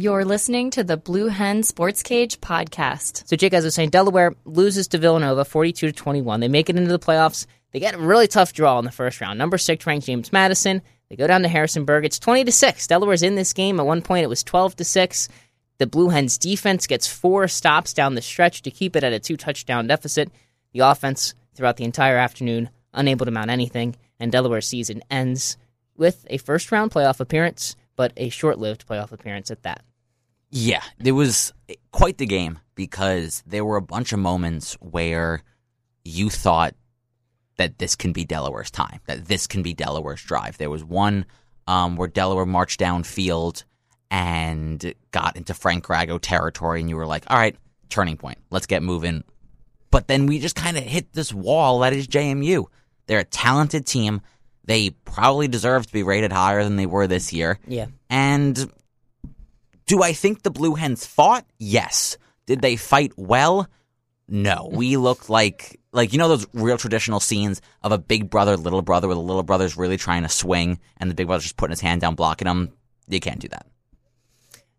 You're listening to the Blue Hen Sports Cage podcast. So, Jake, as I was saying, Delaware loses to Villanova 42 to 21. They make it into the playoffs. They get a really tough draw in the first round. Number six ranked James Madison. They go down to Harrisonburg. It's 20 to 6. Delaware's in this game. At one point, it was 12 to 6. The Blue Hens defense gets four stops down the stretch to keep it at a two touchdown deficit. The offense, throughout the entire afternoon, unable to mount anything. And Delaware's season ends with a first round playoff appearance, but a short lived playoff appearance at that. Yeah, it was quite the game because there were a bunch of moments where you thought that this can be Delaware's time, that this can be Delaware's drive. There was one um, where Delaware marched downfield and got into Frank Grago territory, and you were like, all right, turning point, let's get moving. But then we just kind of hit this wall that is JMU. They're a talented team. They probably deserve to be rated higher than they were this year. Yeah. And do I think the Blue Hens fought? Yes. Did they fight well? No. We looked like like you know those real traditional scenes of a big brother, little brother, where the little brother's really trying to swing and the big brother's just putting his hand down blocking him. You can't do that.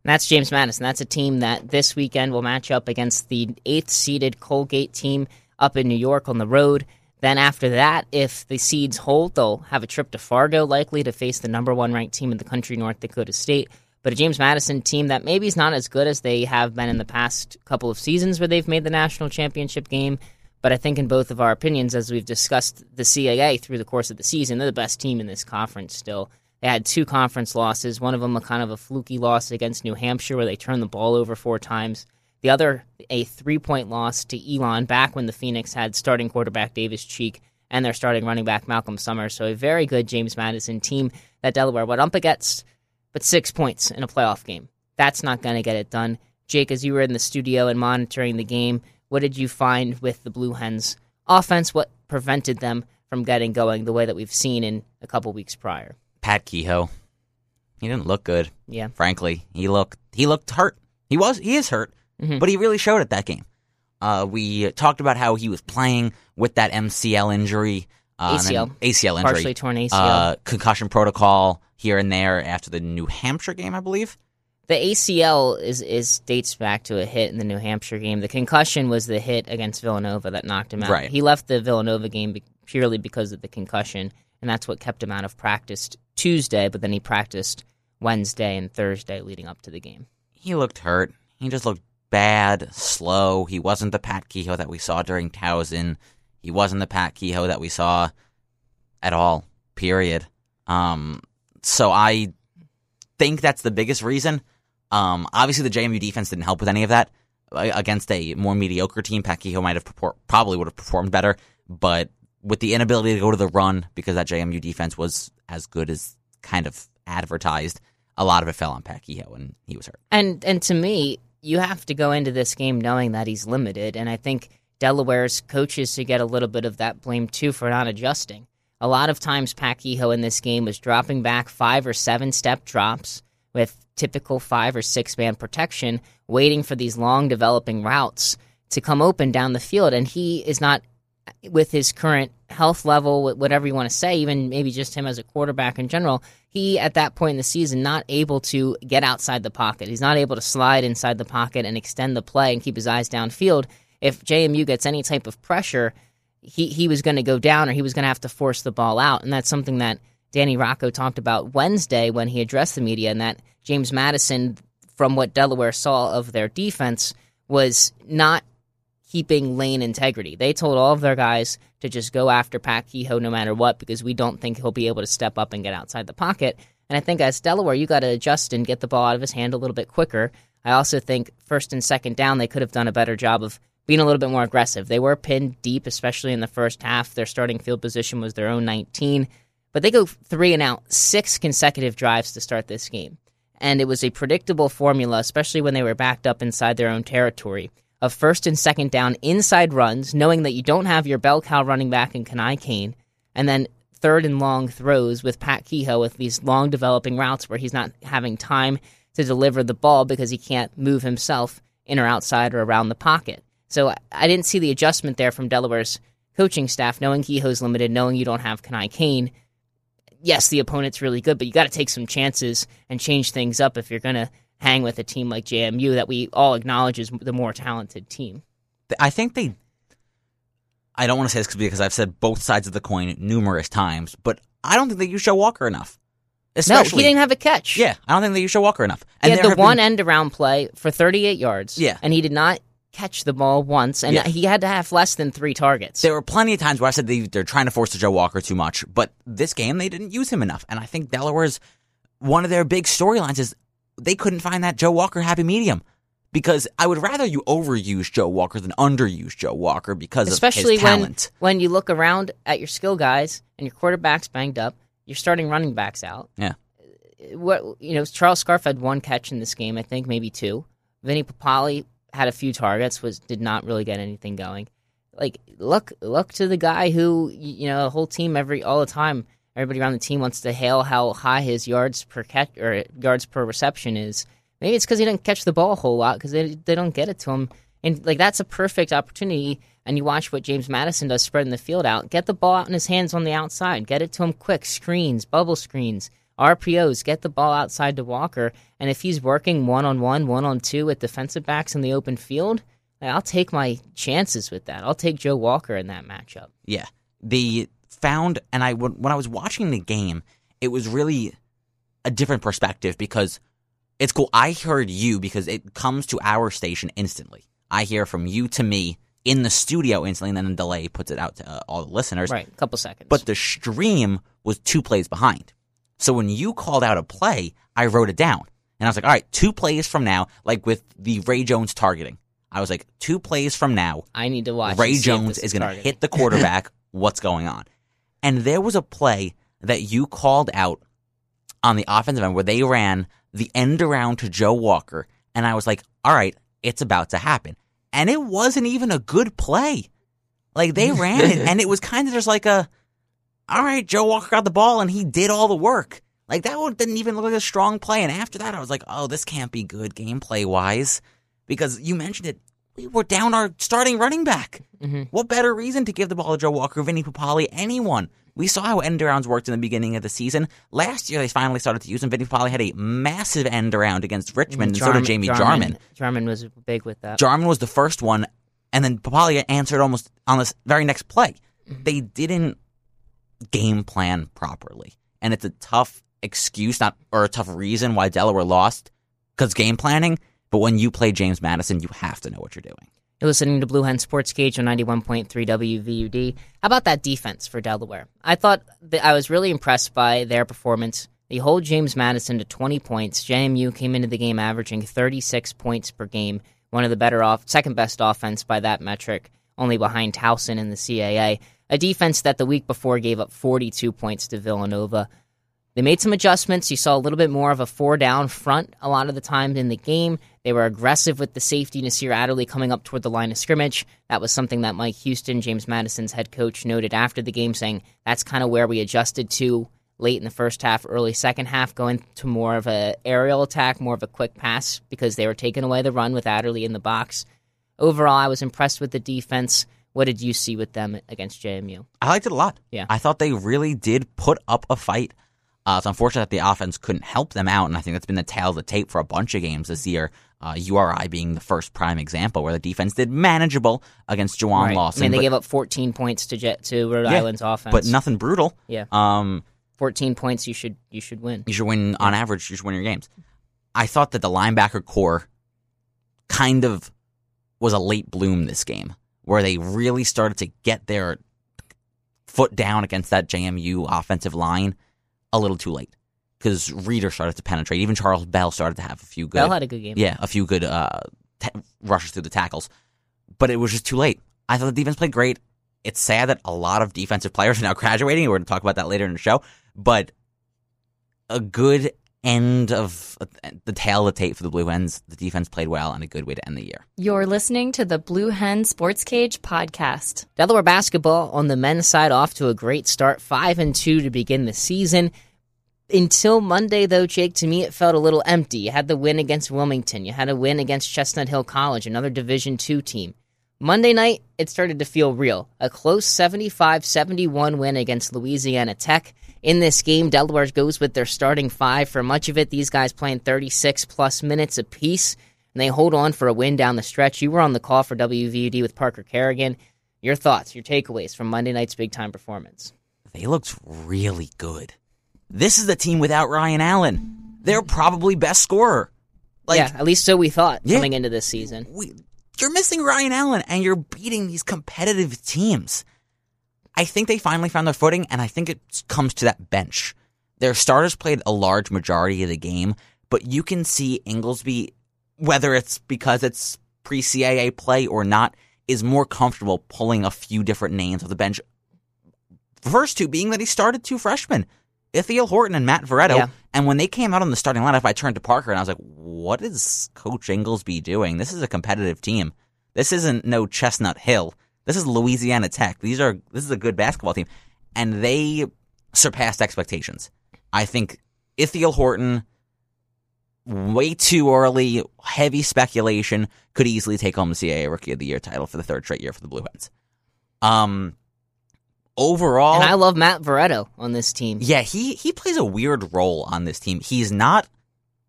That's James Madison. That's a team that this weekend will match up against the eighth seeded Colgate team up in New York on the road. Then after that, if the seeds hold, they'll have a trip to Fargo, likely to face the number one ranked team in the country, North Dakota State. But a James Madison team that maybe is not as good as they have been in the past couple of seasons where they've made the national championship game. But I think in both of our opinions, as we've discussed the CAA through the course of the season, they're the best team in this conference still. They had two conference losses, one of them a kind of a fluky loss against New Hampshire where they turned the ball over four times. The other, a three point loss to Elon back when the Phoenix had starting quarterback Davis Cheek and their starting running back Malcolm Summers. So a very good James Madison team that Delaware went up against, but six points in a playoff game. That's not going to get it done. Jake, as you were in the studio and monitoring the game, what did you find with the Blue Hens offense? What prevented them from getting going the way that we've seen in a couple weeks prior? Pat Kehoe, he didn't look good. Yeah, frankly, he looked he looked hurt. He was he is hurt, Mhm. but he really showed it that game. Uh, we talked about how he was playing with that MCL injury, uh, ACL. ACL injury, partially torn ACL. uh, concussion protocol here and there after the New Hampshire game, I believe. The ACL is is dates back to a hit in the New Hampshire game. The concussion was the hit against Villanova that knocked him out. Right. He left the Villanova game be- purely because of the concussion, and that's what kept him out of practice Tuesday. But then he practiced Wednesday and Thursday leading up to the game. He looked hurt. He just looked bad, slow. He wasn't the Pat Kehoe that we saw during Towson. He wasn't the Pat Kehoe that we saw at all. Period. Um, so I think that's the biggest reason. Um, obviously the JMU defense didn't help with any of that Uh, against a more mediocre team. Pat Kehoe might have purpor- probably would have performed better, but with the inability to go to the run because that JMU defense was as good as kind of advertised, a lot of it fell on Pat Kehoe and he was hurt. And and to me, you have to go into this game knowing that he's limited, and I think Delaware's coaches to get a little bit of that blame too for not adjusting. A lot of times, Kehoe in this game was dropping back five or seven step drops with typical five or six man protection, waiting for these long developing routes to come open down the field, and he is not with his current health level, wh- whatever you want to say, even maybe just him as a quarterback in general, he at that point in the season not able to get outside the pocket. He's not able to slide inside the pocket and extend the play and keep his eyes downfield. If JMU gets any type of pressure, he he was going to go down or he was going to have to force the ball out, and that's something that Danny Rocco talked about Wednesday when he addressed the media, and that James Madison, from what Delaware saw of their defense, was not keeping lane integrity. They told all of their guys to just go after Pat Kehoe no matter what because we don't think he'll be able to step up and get outside the pocket. And I think as Delaware, you got to adjust and get the ball out of his hand a little bit quicker. I also think first and second down, they could have done a better job of being a little bit more aggressive. They were pinned deep, especially in the first half. Their starting field position was their own 19, but they go three and out, six consecutive drives to start this game. And it was a predictable formula, especially when they were backed up inside their own territory, of first and second down inside runs, knowing that you don't have your bell cow running back in Kani Kane, and then third and long throws with Pat Kehoe with these long developing routes where he's not having time to deliver the ball because he can't move himself in or outside or around the pocket. So I- didn't see the adjustment there from Delaware's coaching staff, knowing Kehoe's limited, knowing you don't have Kani Kane. Yes, the opponent's really good, but you got to take some chances and change things up if you're going to hang with a team like JMU that we all acknowledge is the more talented team. I think they. I don't want to say this because I've said both sides of the coin numerous times, but I don't think they use Joe Walker enough. Especially, no, he didn't have a catch. Yeah, I don't think they use Joe Walker enough. And he had the have been- one end around play for 38 yards. Yeah. And he did not catch the ball once, and Yeah. he had to have less than three targets. There were plenty of times where I said they, they're trying to force the Joe Walker too much, but this game they didn't use him enough. And I think Delaware's one of their big storylines is they couldn't find that Joe Walker happy medium. Because I would rather you overuse Joe Walker than underuse Joe Walker because Especially of his when, talent. when you look around at your skill guys and your quarterback's banged up, you're starting running backs out. Yeah. What you know, Charles Scarff had one catch in this game, I think, maybe two. Vinny Papale had a few targets, was did not really get anything going. Like look look to the guy who you know, the whole team every all the time, everybody around the team wants to hail how high his yards per catch or yards per reception is. Maybe it's because he didn't catch the ball a whole lot because they they don't get it to him. And like that's a perfect opportunity. And you watch what James Madison does, spreading the field out. Get the ball out in his hands on the outside. Get it to him quick. Screens, bubble screens, RPOs. Get the ball outside to Walker. And if he's working one on one, one on two with defensive backs in the open field, I'll take my chances with that. I'll take Joe Walker in that matchup. Yeah, they found, and I when when I was watching the game, it was really a different perspective because it's cool. I heard you because it comes to our station instantly. I hear from you to me in the studio instantly, and then a delay puts it out to uh, all the listeners. Right, a couple seconds. But the stream was two plays behind. So when you called out a play, I wrote it down. And I was like, all right, two plays from now, like with the Ray Jones targeting. I was like, two plays from now, I need to watch. Ray and see if Jones is going to hit the quarterback. What's going on? And there was a play that you called out on the offensive end where they ran the end around to Joe Walker. And I was like, all right, it's about to happen. And it wasn't even a good play. Like they ran it, and it was kind of just like a, all right, Joe Walker got the ball and he did all the work. Like that one didn't even look like a strong play. And after that, I was like, oh, this can't be good gameplay wise. Because you mentioned it, we were down our starting running back. Mhm. What better reason to give the ball to Joe Walker, Vinny Papale, anyone? We saw how end arounds worked in the beginning of the season. Last year, they finally started to use them. Vinny Papale had a massive end around against Richmond, and so did Jamie Jarmon. Jarmon was big with that. Jarmon was the first one, and then Papale answered almost on this very next play. They didn't game plan properly, and it's a tough excuse, not or a tough reason why Delaware lost because game planning. But when you play James Madison, you have to know what you're doing. You're listening to Blue Hen Sports Cage on 91.3 WVUD. How about that defense for Delaware? I thought I was really impressed by their performance. They hold James Madison to 20 points. JMU came into the game averaging 36 points per game, one of the better off, second best offense by that metric, only behind Towson in the CAA. A defense that the week before gave up 42 points to Villanova. They made some adjustments. You saw a little bit more of a four down front a lot of the time in the game. They were aggressive with the safety, Nasir Adderley coming up toward the line of scrimmage. That was something that Mike Houston, James Madison's head coach, noted after the game, saying that's kind of where we adjusted to late in the first half, early second half, going to more of a aerial attack, more of a quick pass because they were taking away the run with Adderley in the box. Overall, I was impressed with the defense. What did you see with them against JMU? I liked it a lot. Yeah. I thought they really did put up a fight. Uh, it's unfortunate that the offense couldn't help them out, and I think that's been the tail of the tape for a bunch of games this year. Uh, URI being the first prime example where the defense did manageable against Jawan Right. Lawson, I mean, they but, gave up 14 points to Jet to Rhode Yeah, Island's offense, but nothing brutal. Yeah. Um, 14 points. You should you should win. you should win on average. You should win your games. I thought that the linebacker core kind of was a late bloom this game, where they really started to get their foot down against that JMU offensive line a little too late because Reader started to penetrate. Even Charles Bell started to have a few good, Bell had a good game. yeah, a few good uh, ta rushes through the tackles, but it was just too late. I thought the defense played great. It's sad that a lot of defensive players are now graduating. We're going to talk about that later in the show, but a good end of uh, the tail of the tape for the Blue Hens. The defense played well and a good way to end the year. You're listening to the Blue Hen Sports Cage podcast. Delaware basketball on the men's side off to a great start, five and two to begin the season. Until Monday, though, Jake, to me it felt a little empty. You had the win against Wilmington. You had a win against Chestnut Hill College, another Division two team. Monday night, it started to feel real. A close 75 71 win against Louisiana Tech. In this game, Delaware goes with their starting five for much of it. These guys playing 36 plus minutes apiece, and they hold on for a win down the stretch. You were on the call for WVUD with Parker Kerrigan. Your thoughts, your takeaways from Monday night's big time performance? They looked really good. This is the team without Ryan Allen. They're probably best scorer. Like, yeah, at least so we thought Yeah. coming into this season. we, you're missing Ryan Allen and you're beating these competitive teams. I think they finally found their footing, and I think it comes to that bench. Their starters played a large majority of the game, but you can see Inglesby, whether it's because it's pre CAA play or not, is more comfortable pulling a few different names of the bench. First two being that he started two freshmen, Ithiel Horton and Matt Veretto. Yeah. And when they came out on the starting lineup, I turned to Parker and I was like, what is Coach Inglesby doing? This is a competitive team. This isn't no Chestnut Hill. This is Louisiana Tech. These are this is a good basketball team. And they surpassed expectations. I think Ithiel Horton, way too early, heavy speculation, could easily take home the CAA Rookie of the Year title for the third straight year for the Blue Hens. Um, overall, And I love Matt Veretto on this team. yeah, he he plays a weird role on this team. He's not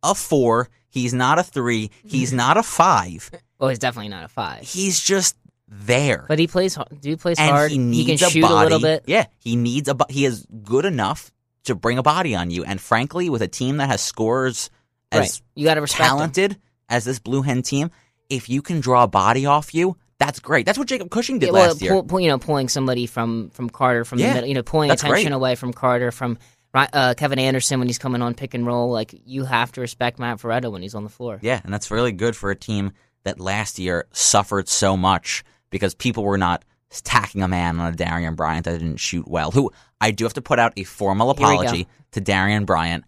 a four. He's not a three. He's not a five. Well, he's definitely not a five, He's just there. but he plays. Do he plays and hard? he needs can shoot a body. a little bit. Yeah, he needs a. He is good enough to bring a body on you. And frankly, with a team that has scorers as Right. You got to talented as this Blue Hen team, if you can draw a body off you, that's great. That's what Jacob Cushing did Yeah, well, last year. pull, you know, pulling somebody from from Carter from Yeah, the middle, you know, pulling attention great. away from Carter from uh, Kevin Anderson when he's coming on pick and roll. Like you have to respect Matt Veretto when he's on the floor. Yeah, and that's really good for a team that last year suffered so much because people were not tacking a man on a Darian Bryant that didn't shoot well. Who I do have to put out a formal Here we go. apology to Darian Bryant.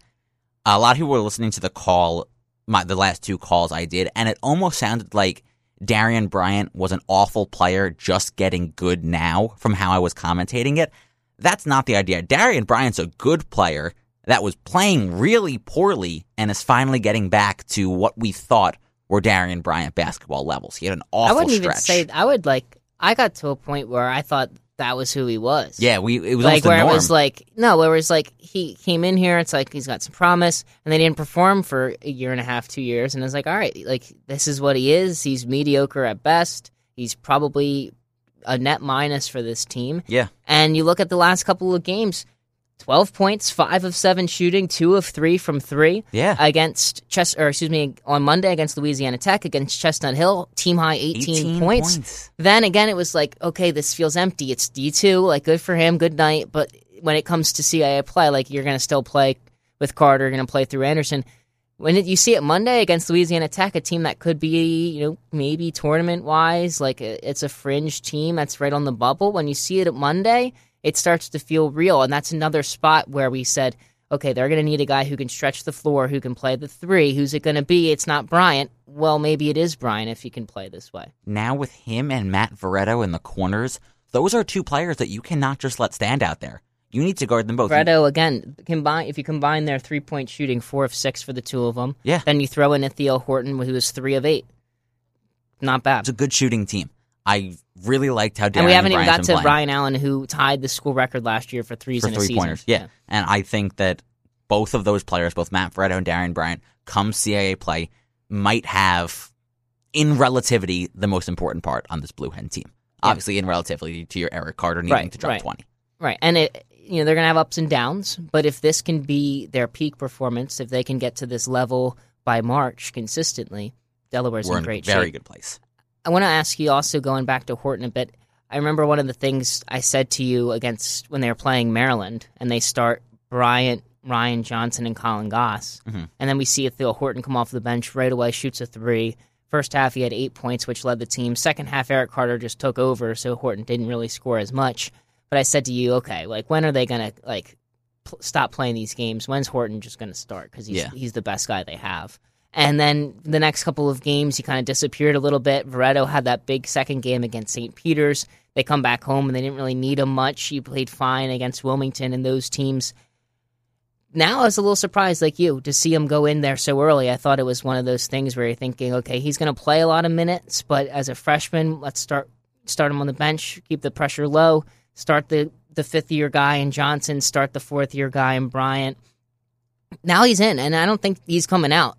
A lot of people were listening to the call, my the last two calls I did, and it almost sounded like Darian Bryant was an awful player just getting good now from how I was commentating it. That's not the idea. Darian Bryant's a good player that was playing really poorly and is finally getting back to what we thought were Darian Bryant basketball levels. He had an awful I wouldn't even say. I would like. I got to a point where I thought that was who he was. yeah, we it was like where norm. it was like no, where it was like he came in here. It's like he's got some promise, and they didn't perform for a year and a half, two years, and it's like all right, like this is what he is. He's mediocre at best. He's probably a net minus for this team. yeah, And you look at the last couple of games. 12 points, 5 of 7 shooting, 2 of 3 from 3 yeah. against Chest or excuse me, on Monday against Louisiana Tech against Chestnut Hill, team high 18, points. Then again, it was like, okay, this feels empty. It's D2, like good for him, good night. But when it comes to CAA play, like you're going to still play with Carter, you're going to play through Anderson. When it, you see it Monday against Louisiana Tech, a team that could be, you know, maybe tournament wise, like a, it's a fringe team that's right on the bubble. When you see it at Monday, it starts to feel real. And that's another spot where we said, okay, they're going to need a guy who can stretch the floor, who can play the three. Who's it going to be? It's not Bryant. Well, maybe it is Bryant if he can play this way. Now with him and Matt Veretto in the corners, those are two players that you cannot just let stand out there. You need to guard them both. Fredo again combine if you combine their three point shooting, four of six for the two of them. Yeah. Then you throw in Ithiel Horton, who was three of eight. Not bad. It's a good shooting team. I really liked how Darian and we haven't even got to playing. Ryan Allen, who tied the school record last year for threes for in a three season. pointers. Yeah. And I think that both of those players, both Matt Veretto and Darian Bryant, come CAA play, might have, in relativity, the most important part on this Blue Hen team. Obviously, in relativity to your Eric Carter needing Right, to drop right. 20. Right, and it you know they're going to have ups and downs, but if this can be their peak performance, if they can get to this level by March consistently, Delaware's We're in great very shape. good place. I want to ask you also going back to Horton a bit. I remember one of the things I said to you against when they were playing Maryland, and they start Bryant, Ryan Johnson, and Colin Goss, Mhm. and then we see Theo Horton come off the bench right away, shoots a three. First half, he had eight points, which led the team. Second half, Eric Carter just took over, so Horton didn't really score as much. But I said to you, okay, like when are they gonna like pl- stop playing these games? When's Horton just gonna start? Because he's Yeah. he's the best guy they have. And then the next couple of games, he kind of disappeared a little bit. Veretto had that big second game against St. Peter's. They come back home and they didn't really need him much. He played fine against Wilmington and those teams. Now I was a little surprised, like you, to see him go in there so early. I thought it was one of those things where you're thinking, okay, he's going to play a lot of minutes, but as a freshman, let's start start him on the bench, keep the pressure low, start the the fifth year guy in Johnson, start the fourth year guy in Bryant. Now he's in, and I don't think he's coming out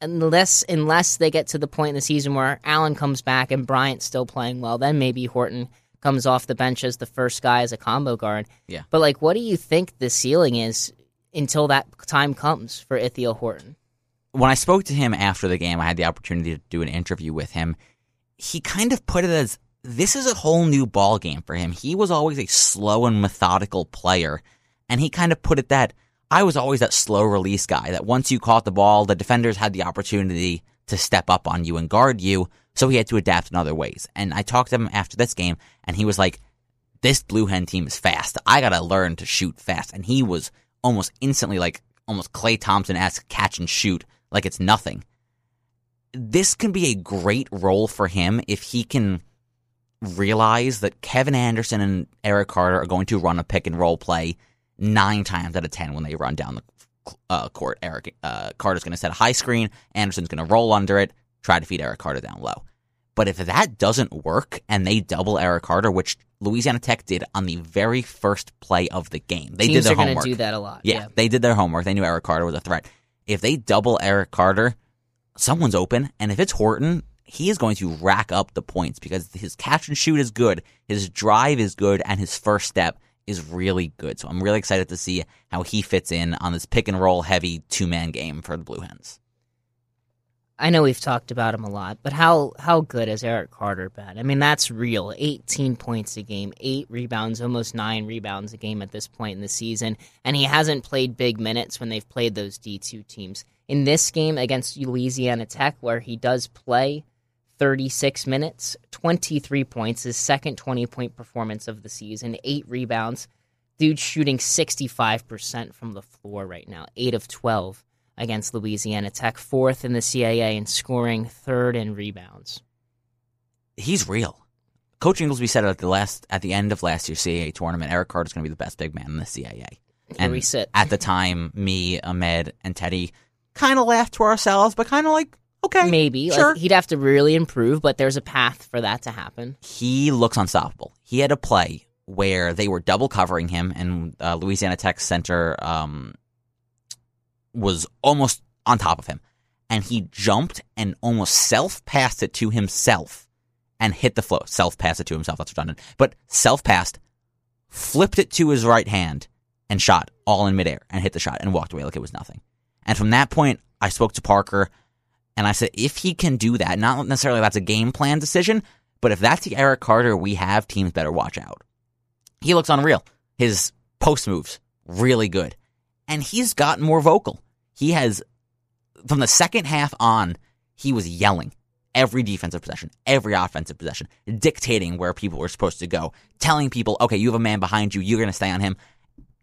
unless unless they get to the point in the season where Allen comes back and Bryant's still playing well. Then maybe Horton comes off the bench as the first guy as a combo guard. Yeah. But like, what do you think the ceiling is until that time comes for Ithiel Horton? When I spoke to him after the game, I had the opportunity to do an interview with him. He kind of put it as this is a whole new ball game for him. He was always a slow and methodical player, and he kind of put it that I was always that slow release guy that once you caught the ball, the defenders had the opportunity to step up on you and guard you, so he had to adapt in other ways. And I talked to him after this game, and he was like, "This Blue Hen team is fast. I gotta learn to shoot fast." And he was almost instantly like almost Klay Thompson esque catch and shoot, like it's nothing. This can be a great role for him if he can realize that Kevin Anderson and Eric Carter are going to run a pick and roll play nine times out of ten when they run down the uh, court. Eric uh, Carter's going to set a high screen. Anderson's going to roll under it, try to feed Eric Carter down low. But if that doesn't work and they double Eric Carter, which Louisiana Tech did on the very first play of the game, they Teams did their homework. do that a lot. Yeah, Yeah. they did their homework. They knew Eric Carter was a threat. If they double Eric Carter, someone's open, and if it's Horton, he is going to rack up the points because his catch and shoot is good, his drive is good, and his first step is really good. So I'm really excited to see how he fits in on this pick and roll heavy two man game for the Blue Hens. I know we've talked about him a lot, but how how good has Eric Carter been? I mean, that's real. 18 points a game, 8 rebounds, almost 9 rebounds a game at this point in the season, and he hasn't played big minutes when they've played those D2 teams. In this game against Louisiana Tech where he does play 36 minutes, 23 points, his second 20 point performance of the season, 8 rebounds. Dude shooting 65% from the floor right now, 8 of 12 against Louisiana Tech, fourth in the CAA in scoring, third in rebounds. He's real. Coach Inglesby said at the last at the end of last year's CAA tournament. Eric Carter's going to be the best big man in the CAA. Here And sit. At the time, me, Ahmed, and Teddy kind of laughed to ourselves, but kind of like, okay, Maybe sure. like, he'd have to really improve, but there's a path for that to happen. he looks unstoppable. He had a play where they were double covering him, and uh, Louisiana Tech center um, was almost on top of him, and he jumped and almost self passed it to himself and hit the float. Self passed it to himself. That's redundant, but self passed, flipped it to his right hand, and shot all in midair and hit the shot and walked away like it was nothing. And from that point, I spoke to Parker and I said, if he can do that, not necessarily that's a game plan decision, but if that's the Eric Carter we have, teams better watch out. He looks unreal. His post moves, really good. And he's gotten more vocal. He has, from the second half on, he was yelling every defensive possession, every offensive possession, dictating where people were supposed to go, telling people, okay, you have a man behind you, you're going to stay on him.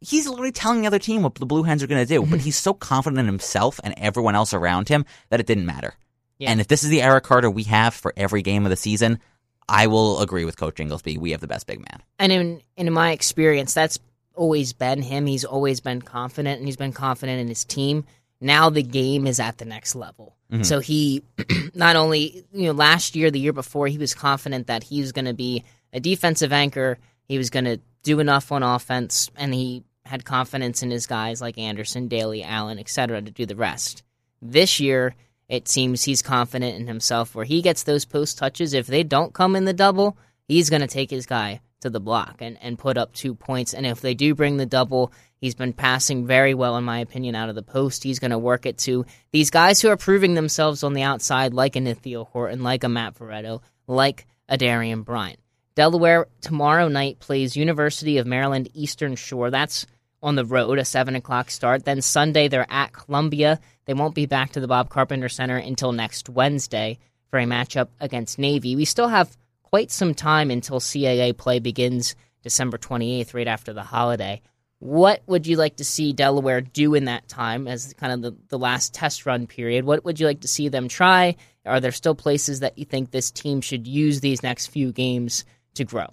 He's literally telling the other team what the Blue Hens are going to do, but mm-hmm. he's so confident in himself and everyone else around him that it didn't matter. Yeah. And if this is the Eric Carter we have for every game of the season, I will agree with Coach Inglesby. We have the best big man. And in in my experience, that's always been him. He's always been confident, and he's been confident in his team. Now the game is at the next level. Mm-hmm. So he not only you know last year, the year before, he was confident that he was going to be a defensive anchor. He was going to do enough on offense, and he had confidence in his guys like Anderson, Daly, Allen, etc. to do the rest. This year, it seems he's confident in himself where he gets those post touches. If they don't come in the double, he's going to take his guy to the block and, and put up two points. And if they do bring the double, he's been passing very well, in my opinion, out of the post. He's going to work it to these guys who are proving themselves on the outside, like a Nithio Horton, like a Matt Veretto, like a Darian Bryant. Delaware tomorrow night plays University of Maryland Eastern Shore. That's on the road, a 7 o'clock start. Then Sunday, they're at Columbia. They won't be back to the Bob Carpenter Center until next Wednesday for a matchup against Navy. We still have quite some time until CAA play begins December 28th, right after the holiday. What would you like to see Delaware do in that time as kind of the, the last test run period? What would you like to see them try? Are there still places that you think this team should use these next few games to grow?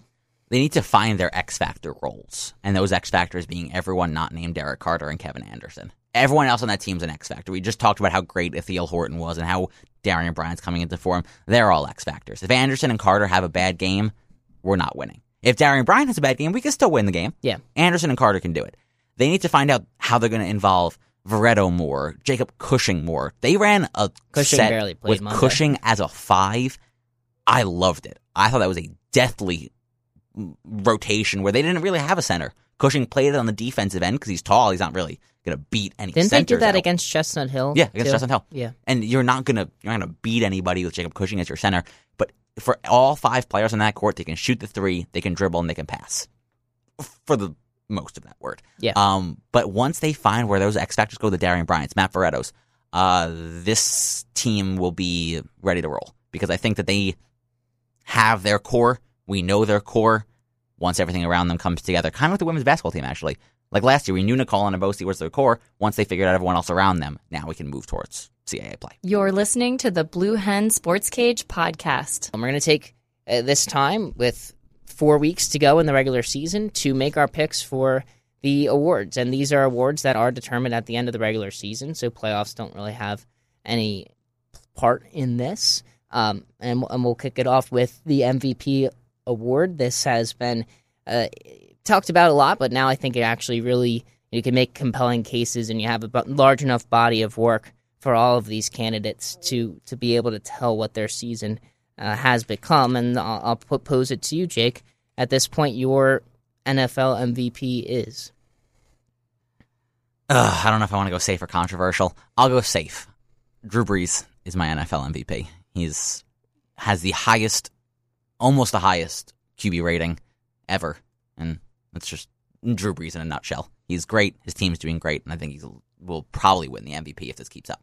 They need to find their X Factor roles, and those X Factors being everyone not named Eric Carter and Kevin Anderson. Everyone else on that team's an X Factor. We just talked about how great Ithiel Horton was and how Darian Bryant's coming into form. They're all X Factors. If Anderson and Carter have a bad game, we're not winning. If Darian Bryant has a bad game, we can still win the game. Yeah. Anderson and Carter can do it. They need to find out how they're going to involve Veretto more, Jacob Cushing more. They ran a Cushing set barely played with Monday. Cushing as a five. I loved it. I thought that was a deathly rotation where they didn't really have a center. Cushing played it on the defensive end because he's tall. He's not really going to beat any. Didn't they do that out. against Chestnut Hill? Yeah, against too? Justin Hill. Yeah. And you're not gonna you're not gonna beat anybody with Jacob Cushing as your center. But for all five players on that court, they can shoot the three, they can dribble, and they can pass. For the most of that word. Yeah. Um. But once they find where those X factors go, the Darian Bryant's, Matt Veretto's, uh, this team will be ready to roll because I think that they have their core. We know their core. Once everything around them comes together, kind of like the women's basketball team, actually. Like last year, we knew Nicole Enabosi was their core. Once they figured out everyone else around them, now we can move towards CAA play. You're listening to the Blue Hen Sports Cage podcast. And we're going to take uh, this time with four weeks to go in the regular season to make our picks for the awards. And these are awards that are determined at the end of the regular season, so playoffs don't really have any part in this. Um, and, and we'll kick it off with the MVP award. This has been uh, talked about a lot, but now I think it actually really you can make compelling cases, and you have a large enough body of work for all of these candidates to to be able to tell what their season uh, has become. And I'll, I'll put, pose it to you, Jake. At this point, your NFL MVP is Ugh, I don't know if I want to go safe or controversial. I'll go safe. Drew Brees is my NFL MVP. He's has the highest, almost the highest QB rating ever, and that's just Drew Brees in a nutshell. He's great. His team's doing great, and I think he will probably win the MVP if this keeps up.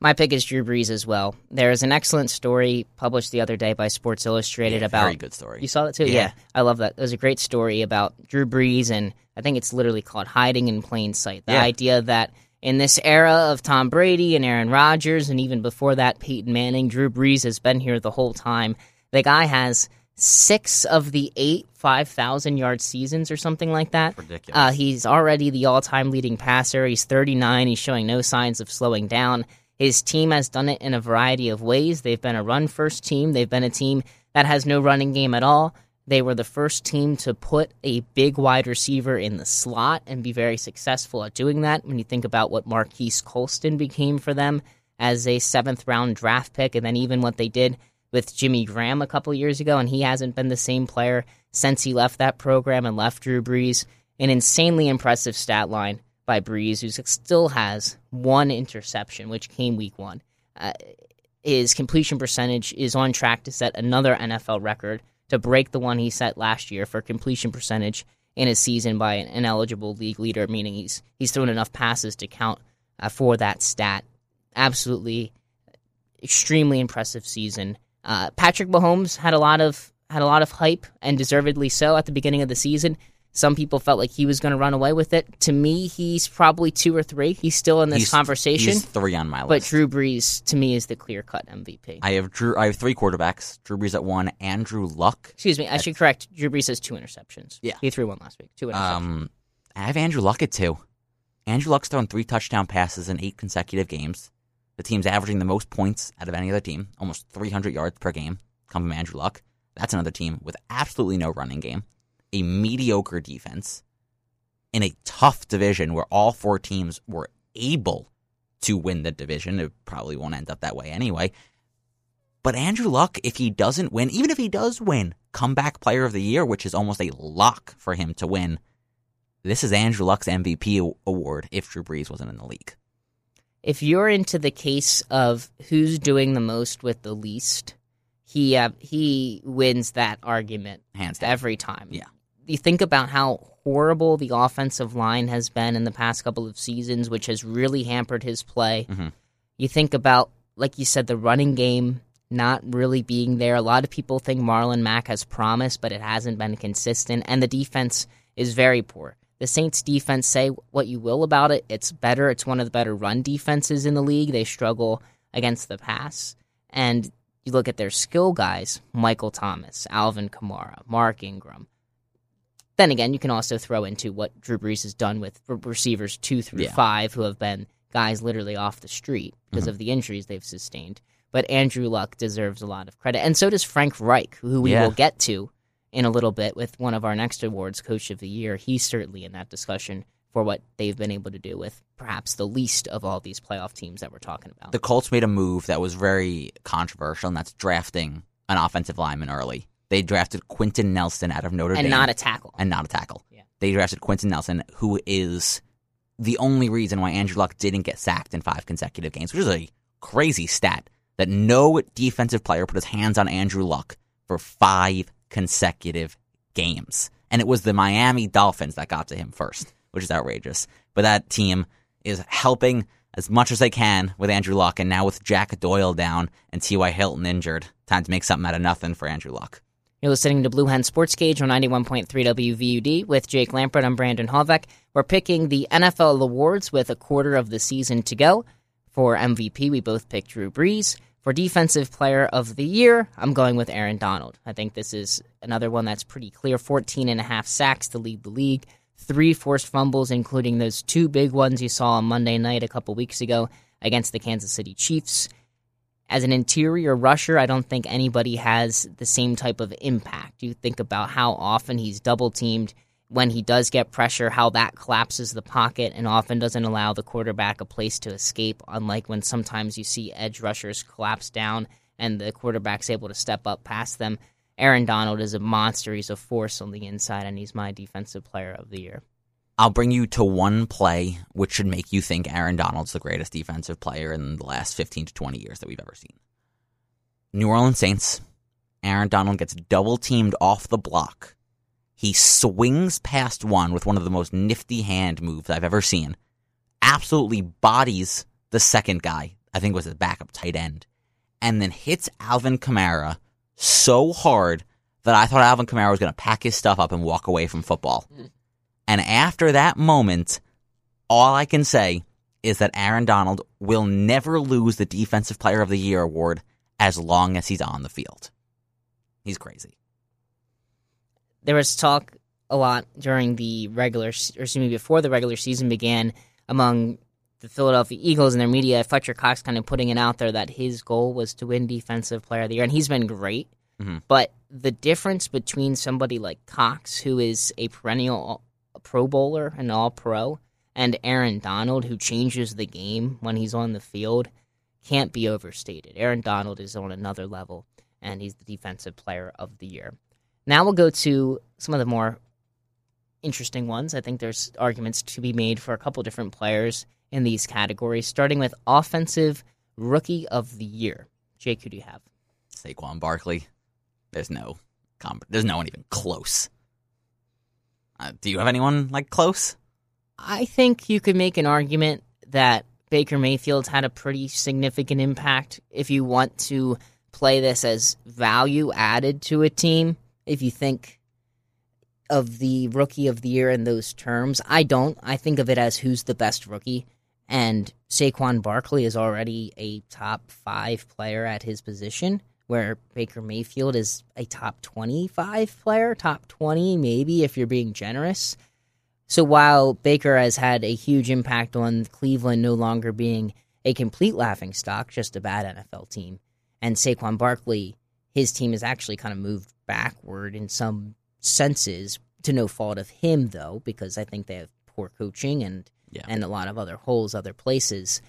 my pick is Drew Brees as well. There is an excellent story published the other day by Sports Illustrated Yeah, about very good story. You saw that too? Yeah. I love that. It was a great story about Drew Brees, and I think it's literally called Hiding in Plain Sight. The Yeah. idea that in this era of Tom Brady and Aaron Rodgers, and even before that, Peyton Manning, Drew Brees has been here the whole time. The guy has six of the eight 5,000 yard seasons or something like that. Ridiculous. Uh, he's already the all time leading passer. He's 39. He's showing no signs of slowing down. His team has done it in a variety of ways. They've been a run first team, they've been a team that has no running game at all. They were the first team to put a big wide receiver in the slot and be very successful at doing that. When you think about what Marquise Colston became for them as a seventh round draft pick, and then even what they did with Jimmy Graham a couple years ago, and he hasn't been the same player since he left that program and left Drew Brees. An insanely impressive stat line by Brees, who still has one interception, which came week one. Uh, his completion percentage is on track to set another NFL record to break the one he set last year for completion percentage in a season by an ineligible league leader, meaning he's he's thrown enough passes to count uh, for that stat. Absolutely, extremely impressive season. Uh, Patrick Mahomes had a lot of had a lot of hype and deservedly so at the beginning of the season. Some people felt like he was going to run away with it. To me, he's probably two or three. He's still in this He's- conversation. He's three on my list. But. Drew Brees, to me, is the clear cut MVP. I have Drew. I have three quarterbacks. Drew Brees at one. Andrew Luck. Excuse me, I should correct. Drew Brees has two interceptions. Yeah. He threw one last week. Two interceptions. Um, I have Andrew Luck at two. Andrew Luck's thrown three touchdown passes in eight consecutive games. The team's averaging the most points out of any other team, almost 300 yards per game, come from Andrew Luck. That's another team with absolutely no running game, a mediocre defense, in a tough division where all four teams were able to win the division. It probably won't end up that way anyway. But Andrew Luck, if he doesn't win, even if he does win comeback player of the year, which is almost a lock for him to win, this is Andrew Luck's MVP award if Drew Brees wasn't in the league. If you're into the case of who's doing the most with the least, he uh, he wins that argument Hands down. every time. Yeah. You think about how horrible the offensive line has been in the past couple of seasons, which has really hampered his play. Mhm. You think about, like you said, the running game not really being there. A lot of people think Marlon Mack has promise, but it hasn't been consistent, and the defense is very poor. The Saints defense, say what you will about it, it's better. It's one of the better run defenses in the league. They struggle against the pass. And you look at their skill guys Michael Thomas, Alvin Kamara, Mark Ingram. Then again, you can also throw into what Drew Brees has done with receivers two through Yeah. five, who have been guys literally off the street because mm-hmm. of the injuries they've sustained. But Andrew Luck deserves a lot of credit. And so does Frank Reich, who we Yeah. will get to in a little bit with one of our next awards, Coach of the Year. He's certainly in that discussion for what they've been able to do with perhaps the least of all these playoff teams that we're talking about. The Colts made a move that was very controversial, and that's drafting an offensive lineman early. They drafted Quenton Nelson out of Notre and Dame. And not a tackle. and not a tackle. Yeah. They drafted Quenton Nelson, who is the only reason why Andrew Luck didn't get sacked in five consecutive games, which is a crazy stat that no defensive player put his hands on Andrew Luck for five consecutive games. And it was the Miami Dolphins that got to him first, which is outrageous. But that team is helping as much as they can with Andrew Luck, and now with Jack Doyle down and T.Y. Hilton injured, time to make something out of nothing for Andrew Luck. You're listening to Blue Hen Sports Cage on 91.3 WVUD with Jake Lampert. I'm Brandon Hovek. We're picking the NFL awards with a quarter of the season to go. For MVP, we both picked Drew Brees. For Defensive Player of the Year, I'm going with Aaron Donald. I think this is another one that's pretty clear. 14 and a half sacks to lead the league, three forced fumbles, including those two big ones you saw on Monday night a couple weeks ago against the Kansas City Chiefs as an interior rusher, I don't think anybody has the same type of impact. You think about how often he's double teamed when he does get pressure, how that collapses the pocket and often doesn't allow the quarterback a place to escape, unlike when sometimes you see edge rushers collapse down and the quarterback's able to step up past them. Aaron Donald is a monster. He's a force on the inside, and he's my defensive player of the year. I'll bring you to one play which should make you think Aaron Donald's the greatest defensive player in the last 15 to 20 years that we've ever seen. New Orleans Saints, Aaron Donald gets double teamed off the block. He swings past one with one of the most nifty hand moves I've ever seen. Absolutely bodies the second guy, I think it was his backup tight end, and then hits Alvin Kamara so hard that I thought Alvin Kamara was going to pack his stuff up and walk away from football. Hmm. And after that moment, all I can say is that Aaron Donald will never lose the Defensive Player of the Year award as long as he's on the field. He's crazy. There was talk a lot during the regular, or excuse me, before the regular season began among the Philadelphia Eagles and their media. Fletcher Cox kind of putting it out there that his goal was to win Defensive Player of the Year, and he's been great. Mhm. But the difference between somebody like Cox, who is a perennial Pro Bowler and All Pro, and Aaron Donald, who changes the game when he's on the field, can't be overstated. Aaron Donald is on another level, and he's the Defensive Player of the Year. Now we'll go to some of the more interesting ones. I think there's arguments to be made for a couple different players in these categories, starting with Offensive Rookie of the Year. Jake, who do you have? Saquon Barkley. There's no, comp- there's no one even close. Uh, do you have anyone like close? I think you could make an argument that Baker Mayfield's had a pretty significant impact if you want to play this as value added to a team. If you think of the rookie of the year in those terms, I don't. I think of it as who's the best rookie. And Saquon Barkley is already a top five player at his position, where Baker Mayfield is a top 25 player, top 20, maybe if you're being generous. So while Baker has had a huge impact on Cleveland no longer being a complete laughing stock, just a bad NFL team, and Saquon Barkley, his team has actually kind of moved backward in some senses to no fault of him, though, because I think they have poor coaching and Yeah. and a lot of other holes other places.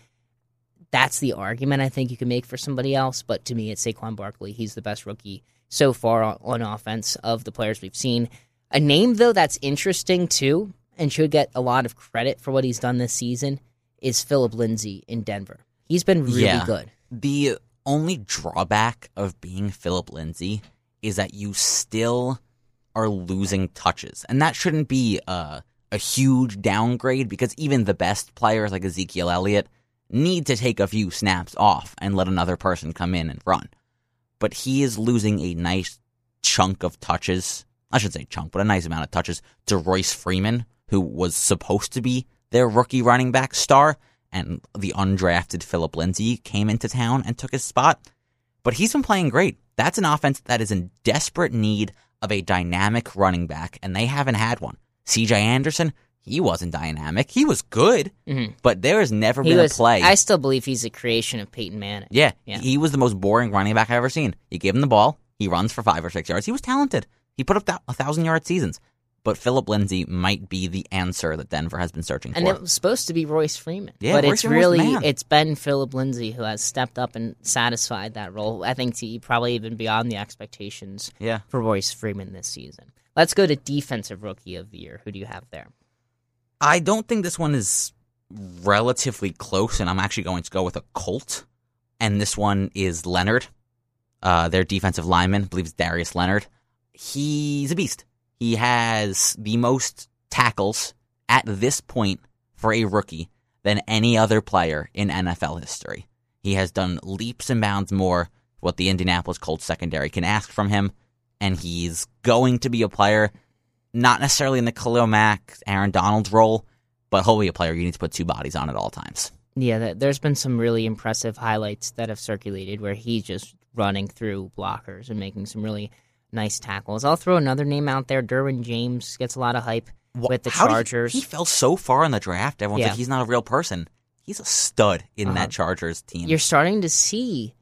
That's the argument I think you can make for somebody else, but to me, it's Saquon Barkley. He's the best rookie so far on, on offense of the players we've seen. A name though that's interesting too, and should get a lot of credit for what he's done this season, is Phillip Lindsay in Denver. He's been really Yeah. good. The only drawback of being Phillip Lindsay is that you still are losing touches. And that shouldn't be a, a huge downgrade because even the best players like Ezekiel Elliott need to take a few snaps off and let another person come in and run. But he is losing a nice chunk of touches. I should say chunk, but a nice amount of touches to Royce Freeman, who was supposed to be their rookie running back star, and the undrafted Phillip Lindsay came into town and took his spot. But he's been playing great. That's an offense that is in desperate need of a dynamic running back, and they haven't had one. CJ Anderson, he wasn't dynamic. He was good, Mhm. but there has never He been was, a play. I still believe he's a creation of Peyton Manning. Yeah, Yeah. he was the most boring running back I've ever seen. You give him the ball, he runs for five or six yards. He was talented. He put up a thousand yard seasons. But Phillip Lindsay might be the answer that Denver has been searching and for. And it was supposed to be Royce Freeman. Yeah, but Royce it's Freeman really it's been Phillip Lindsay who has stepped up and satisfied that role. I think to probably even beyond the expectations yeah. for Royce Freeman this season. Let's go to defensive rookie of the year. Who do you have there? I don't think this one is relatively close, and I'm actually going to go with a Colt. And this one is Leonard, uh, their defensive lineman, I believe it's Darius Leonard. He's a beast. He has the most tackles at this point for a rookie than any other player in NFL history. He has done leaps and bounds more what the Indianapolis Colts secondary can ask from him, and he's going to be a player not necessarily in the Khalil Mack, Aaron Donald role, but he'll be a player you need to put two bodies on at all times. Yeah, there's been some really impressive highlights that have circulated where he's just running through blockers and making some really nice tackles. I'll throw another name out there. Derwin James gets a lot of hype with the How did he- Chargers. He, fell so far in the draft. Everyone's Yeah. like, he's not a real person. He's a stud in Uh-huh. that Chargers team. You're starting to see,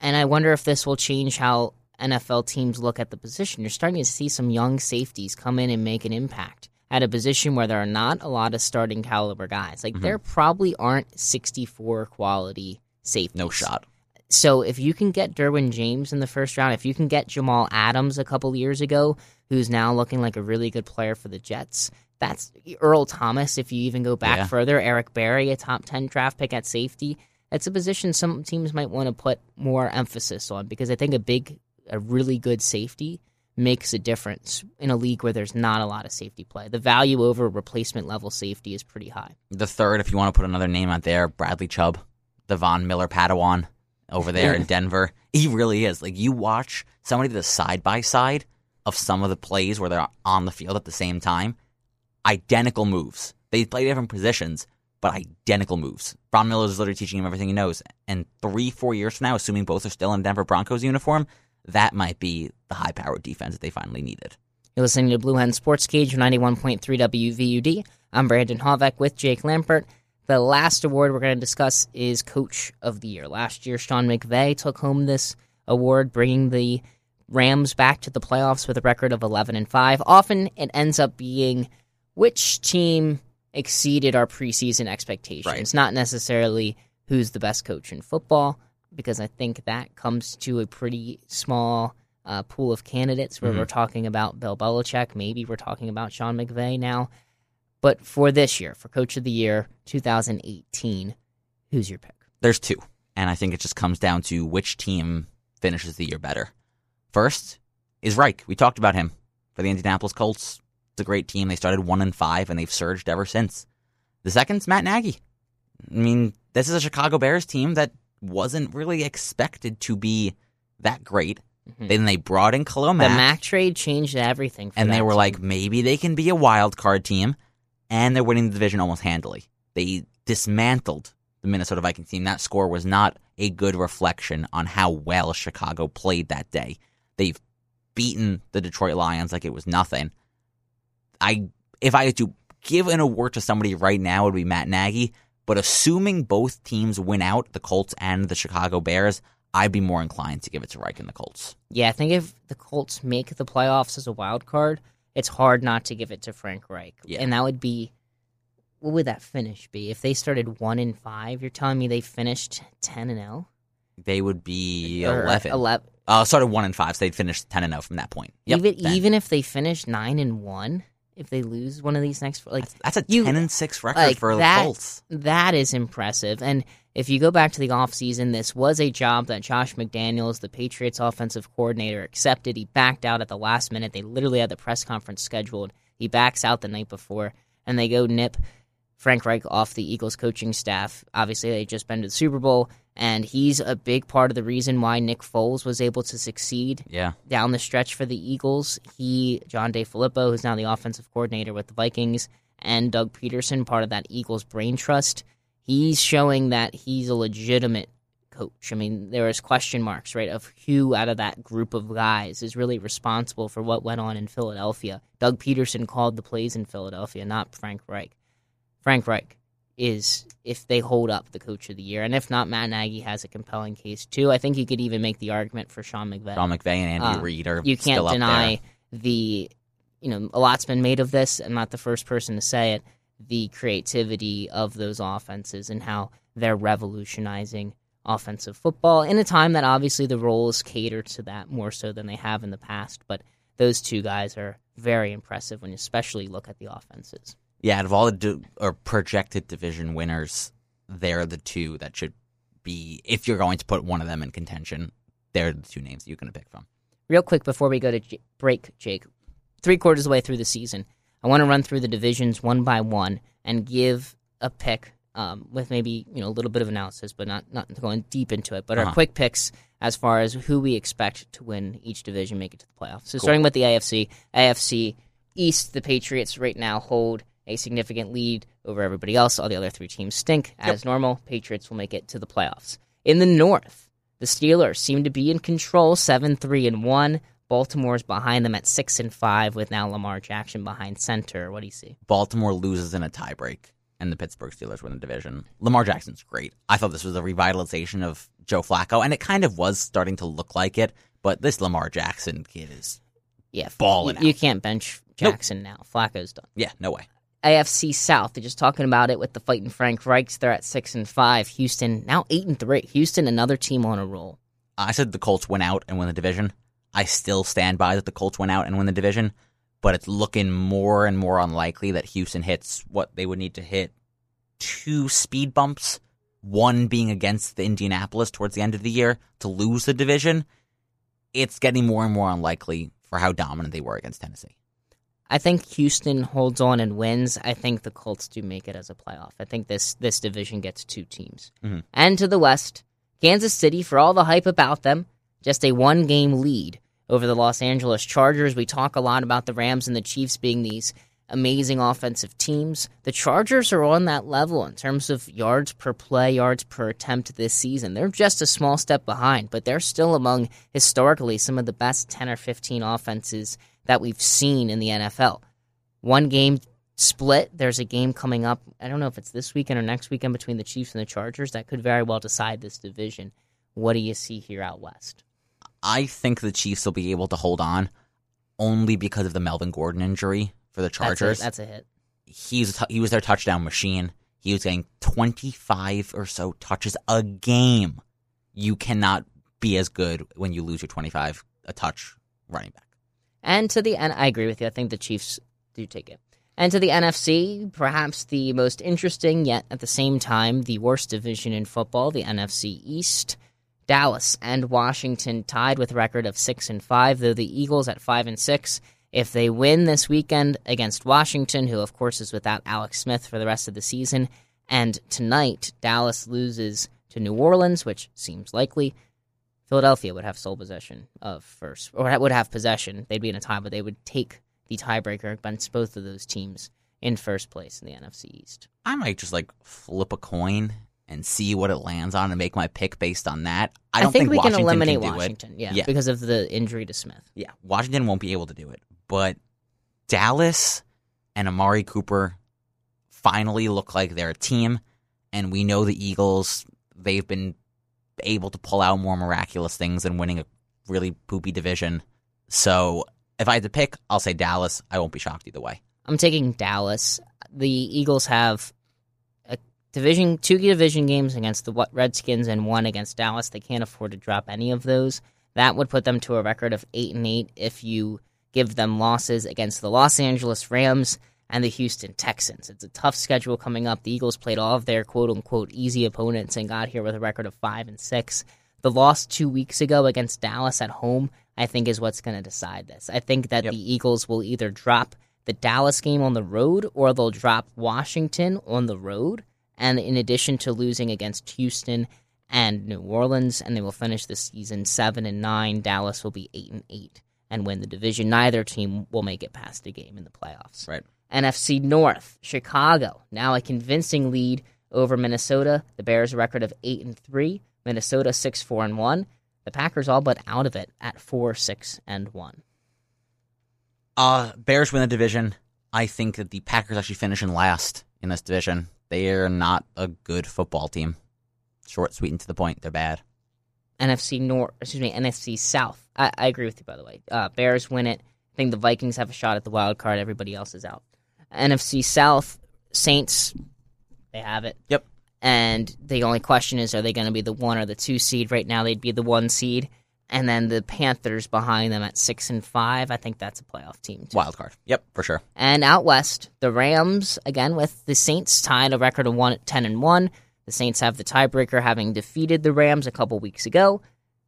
and I wonder if this will change how NFL teams look at the position. You're starting to see some young safeties come in and make an impact at a position where there are not a lot of starting caliber guys. Like there probably aren't 64 quality safeties. no shot. So if you can get Derwin James in the first round, if you can get Jamal Adams a couple years ago, who's now looking like a really good player for the Jets, that's Earl Thomas. If you even go back Yeah. further, Eric Berry, a top ten draft pick at safety. That's a position some teams might want to put more emphasis on because I think a big, a really good safety makes a difference in a league where there's not a lot of safety play. The value over replacement level safety is pretty high. The third, if you want to put another name out there, Bradley Chubb, the Von Miller Padawan over there in Denver. He really is. Like you watch somebody the side by side of some of the plays where they're on the field at the same time, identical moves. They play different positions, but identical moves. Von Miller is literally teaching him everything he knows. And three, four years from now, assuming both are still in Denver Broncos uniform, that might be the high powered defense that they finally needed. You're listening to Blue Hen Sports Cage 91.3 WVUD. I'm Brandon Hovek with Jake Lampert. The last award we're going to discuss is Coach of the Year. Last year, Sean McVay took home this award, bringing the Rams back to the playoffs with a record of 11 and 5. Often it ends up being which team exceeded our preseason expectations, Right. not necessarily who's the best coach in football, because I think that comes to a pretty small uh, pool of candidates where Mhm. we're talking about Bill Belichick, maybe we're talking about Sean McVay now. But for this year, for Coach of the Year 2018, who's your pick? There's two, and I think it just comes down to which team finishes the year better. First is Reich. We talked about him for the Indianapolis Colts. It's a great team. They started one and five, and they've surged ever since. The second's Matt Nagy. I mean, this is a Chicago Bears team that wasn't really expected to be that great. Mhm. Then they brought in Khalil Mack. The Mack, Mac trade changed everything. For and they that were team. like, maybe they can be a wild card team, and they're winning the division almost handily. They dismantled the Minnesota Vikings team. That score was not a good reflection on how well Chicago played that day. They've beaten the Detroit Lions like it was nothing. I if I had to give an award to somebody right now, it would be Matt Nagy. But assuming both teams win out, the Colts and the Chicago Bears, I'd be more inclined to give it to Reich and the Colts. yeah, I think if the Colts make the playoffs as a wild card, it's hard not to give it to Frank Reich. Yeah. And that would be, what would that finish be? If they started 1 in 5, you're telling me they finished 10 and 0? They would be Or eleven. 11. Uh, started one and five, so they'd finish ten and zero from that point. Yep, even then. even if they finish 9 and 1, if they lose one of these next like that's a you- ten and six record like for that- the Colts. That is impressive. And if you go back to the offseason, this was a job that Josh McDaniels, the Patriots offensive coordinator, accepted. He backed out at the last minute. They literally had the press conference scheduled. He backs out the night before, and they go nip Frank Reich off the Eagles coaching staff. Obviously, they just been to the Super Bowl, and he's a big part of the reason why Nick Foles was able to succeed Yeah, down the stretch for the Eagles. He, John DeFilippo, who's now the offensive coordinator with the Vikings, and Doug Pederson, part of that Eagles brain trust. He's showing that he's a legitimate coach. I mean, there is question marks, right, of who out of that group of guys is really responsible for what went on in Philadelphia. Doug Pederson called the plays in Philadelphia, not Frank Reich. Frank Reich is, if they hold up, the coach of the year. And if not, Matt Nagy has a compelling case, too. I think you could even make the argument for Sean McVay. John McVay and Andy Uh, Reid are. You can't deny the you know a lot's been made of this. I'm not the first person to say it. The creativity of those offenses and how they're revolutionizing offensive football in a time that obviously the roles cater to that more so than they have in the past. But those two guys are very impressive when you especially look at the offenses. Yeah, out of all the di- or projected division winners, they're the two that should be. If you're going to put one of them in contention, they're the two names you're going to pick from. Real quick before we go to J- break, Jake, three quarters of the way through the season, I want to run through the divisions one by one and give a pick um, with maybe you know a little bit of analysis, but not not going deep into it. But Uh-huh. our quick picks as far as who we expect to win each division, make it to the playoffs. So starting with the AFC, AFC East, the Patriots right now hold a significant lead over everybody else. All the other three teams stink as normal. Patriots will make it to the playoffs. In the North, the Steelers seem to be in control, seven three and one. Baltimore's behind them at six and five, with now Lamar Jackson behind center. What do you see? Baltimore loses in a tiebreak, and the Pittsburgh Steelers win the division. Lamar Jackson's great. I thought this was a revitalization of Joe Flacco, and it kind of was starting to look like it. But this Lamar Jackson kid is, Yeah, Balling You, you can't bench Nope. Jackson now. Flacco's done. yeah, no way. AFC South. They're just talking about it with the fighting Frank Reichs. They're at six and five. Houston now eight and three. Houston another team on a roll. I said the Colts win out and win the division. I still stand by that the Colts went out and win the division, but it's looking more and more unlikely that Houston hits what they would need to hit two speed bumps, one being against the Indianapolis towards the end of the year to lose the division. It's getting more and more unlikely for how dominant they were against Tennessee. I think Houston holds on and wins. I think the Colts do make it as a playoff. I think this this division gets two teams. Mhm. And to the West, Kansas City, for all the hype about them, just a one game lead over the Los Angeles Chargers. We talk a lot about the Rams and the Chiefs being these amazing offensive teams. The Chargers are on that level in terms of yards per play, yards per attempt this season. They're just a small step behind, but they're still among historically some of the best 10 or 15 offenses that we've seen in the NFL. One game split. There's a game coming up. I don't know if it's this weekend or next weekend between the Chiefs and the Chargers that could very well decide this division. What do you see here out west? I think the Chiefs will be able to hold on only because of the Melvin Gordon injury for the That's a- Chargers. That's a, hit. he's he was their touchdown machine. He was getting 25 or so touches a game. You cannot be as good when you lose your 25 a touch running back. And to the and I agree with you. I think the Chiefs do take it. And to the NFC, perhaps the most interesting, yet at the same time the worst division in football, the NFC East. Dallas and Washington tied with record of six and five, though the Eagles at five and six. If they win this weekend against Washington, who of course is without Alex Smith for the rest of the season, and tonight Dallas loses to New Orleans, which seems likely, Philadelphia would have sole possession of first, or would have possession. They'd be in a tie, but they would take the tiebreaker against both of those teams in first place in the NFC East. I might just like flip a coin and see what it lands on and make my pick based on that. I don't think, we Washington can eliminate do it. Washington, yeah, Yeah. because of the injury to Smith. Yeah, Washington won't be able to do it. But Dallas and Amari Cooper finally look like they're a team, and we know the Eagles, they've been able to pull out more miraculous things than winning a really poopy division. So if I had to pick, I'll say Dallas. I won't be shocked either way. I'm taking Dallas. The Eagles have division, two division games against the Redskins and one against Dallas. They can't afford to drop any of those. That would put them to a record of eight and eight if you give them losses against the Los Angeles Rams and the Houston Texans. It's a tough schedule coming up. The Eagles played all of their quote unquote easy opponents and got here with a record of five and six. The loss two weeks ago against Dallas at home, I think, is what's going to decide this. I think that Yep. the Eagles will either drop the Dallas game on the road or they'll drop Washington on the road. And in addition to losing against Houston and New Orleans, and they will finish the season seven and nine. Dallas will be eight and eight and win the division. Neither team will make it past a game in the playoffs. Right. NFC North, Chicago now a convincing lead over Minnesota. The Bears' record of eight and three. Minnesota six four and one. The Packers all but out of it at four six and one. Uh, Bears win the division. I think that the Packers actually finish in last in this division. They are not a good football team. Short, sweet, and to the point. They're bad. NFC North, excuse me, NFC South. I, I agree with you, by the way. Uh, Bears win it. I think the Vikings have a shot at the wild card. Everybody else is out. NFC South, Saints, they have it. Yep. And the only question is, are they going to be the one or the two seed? Right now, they'd be the one seed, and then the Panthers behind them at six and five. I think that's a playoff team. Too. Wild card. Yep, for sure. And out west, the Rams again with the Saints tied a record of one ten and one. The Saints have the tiebreaker, having defeated the Rams a couple weeks ago.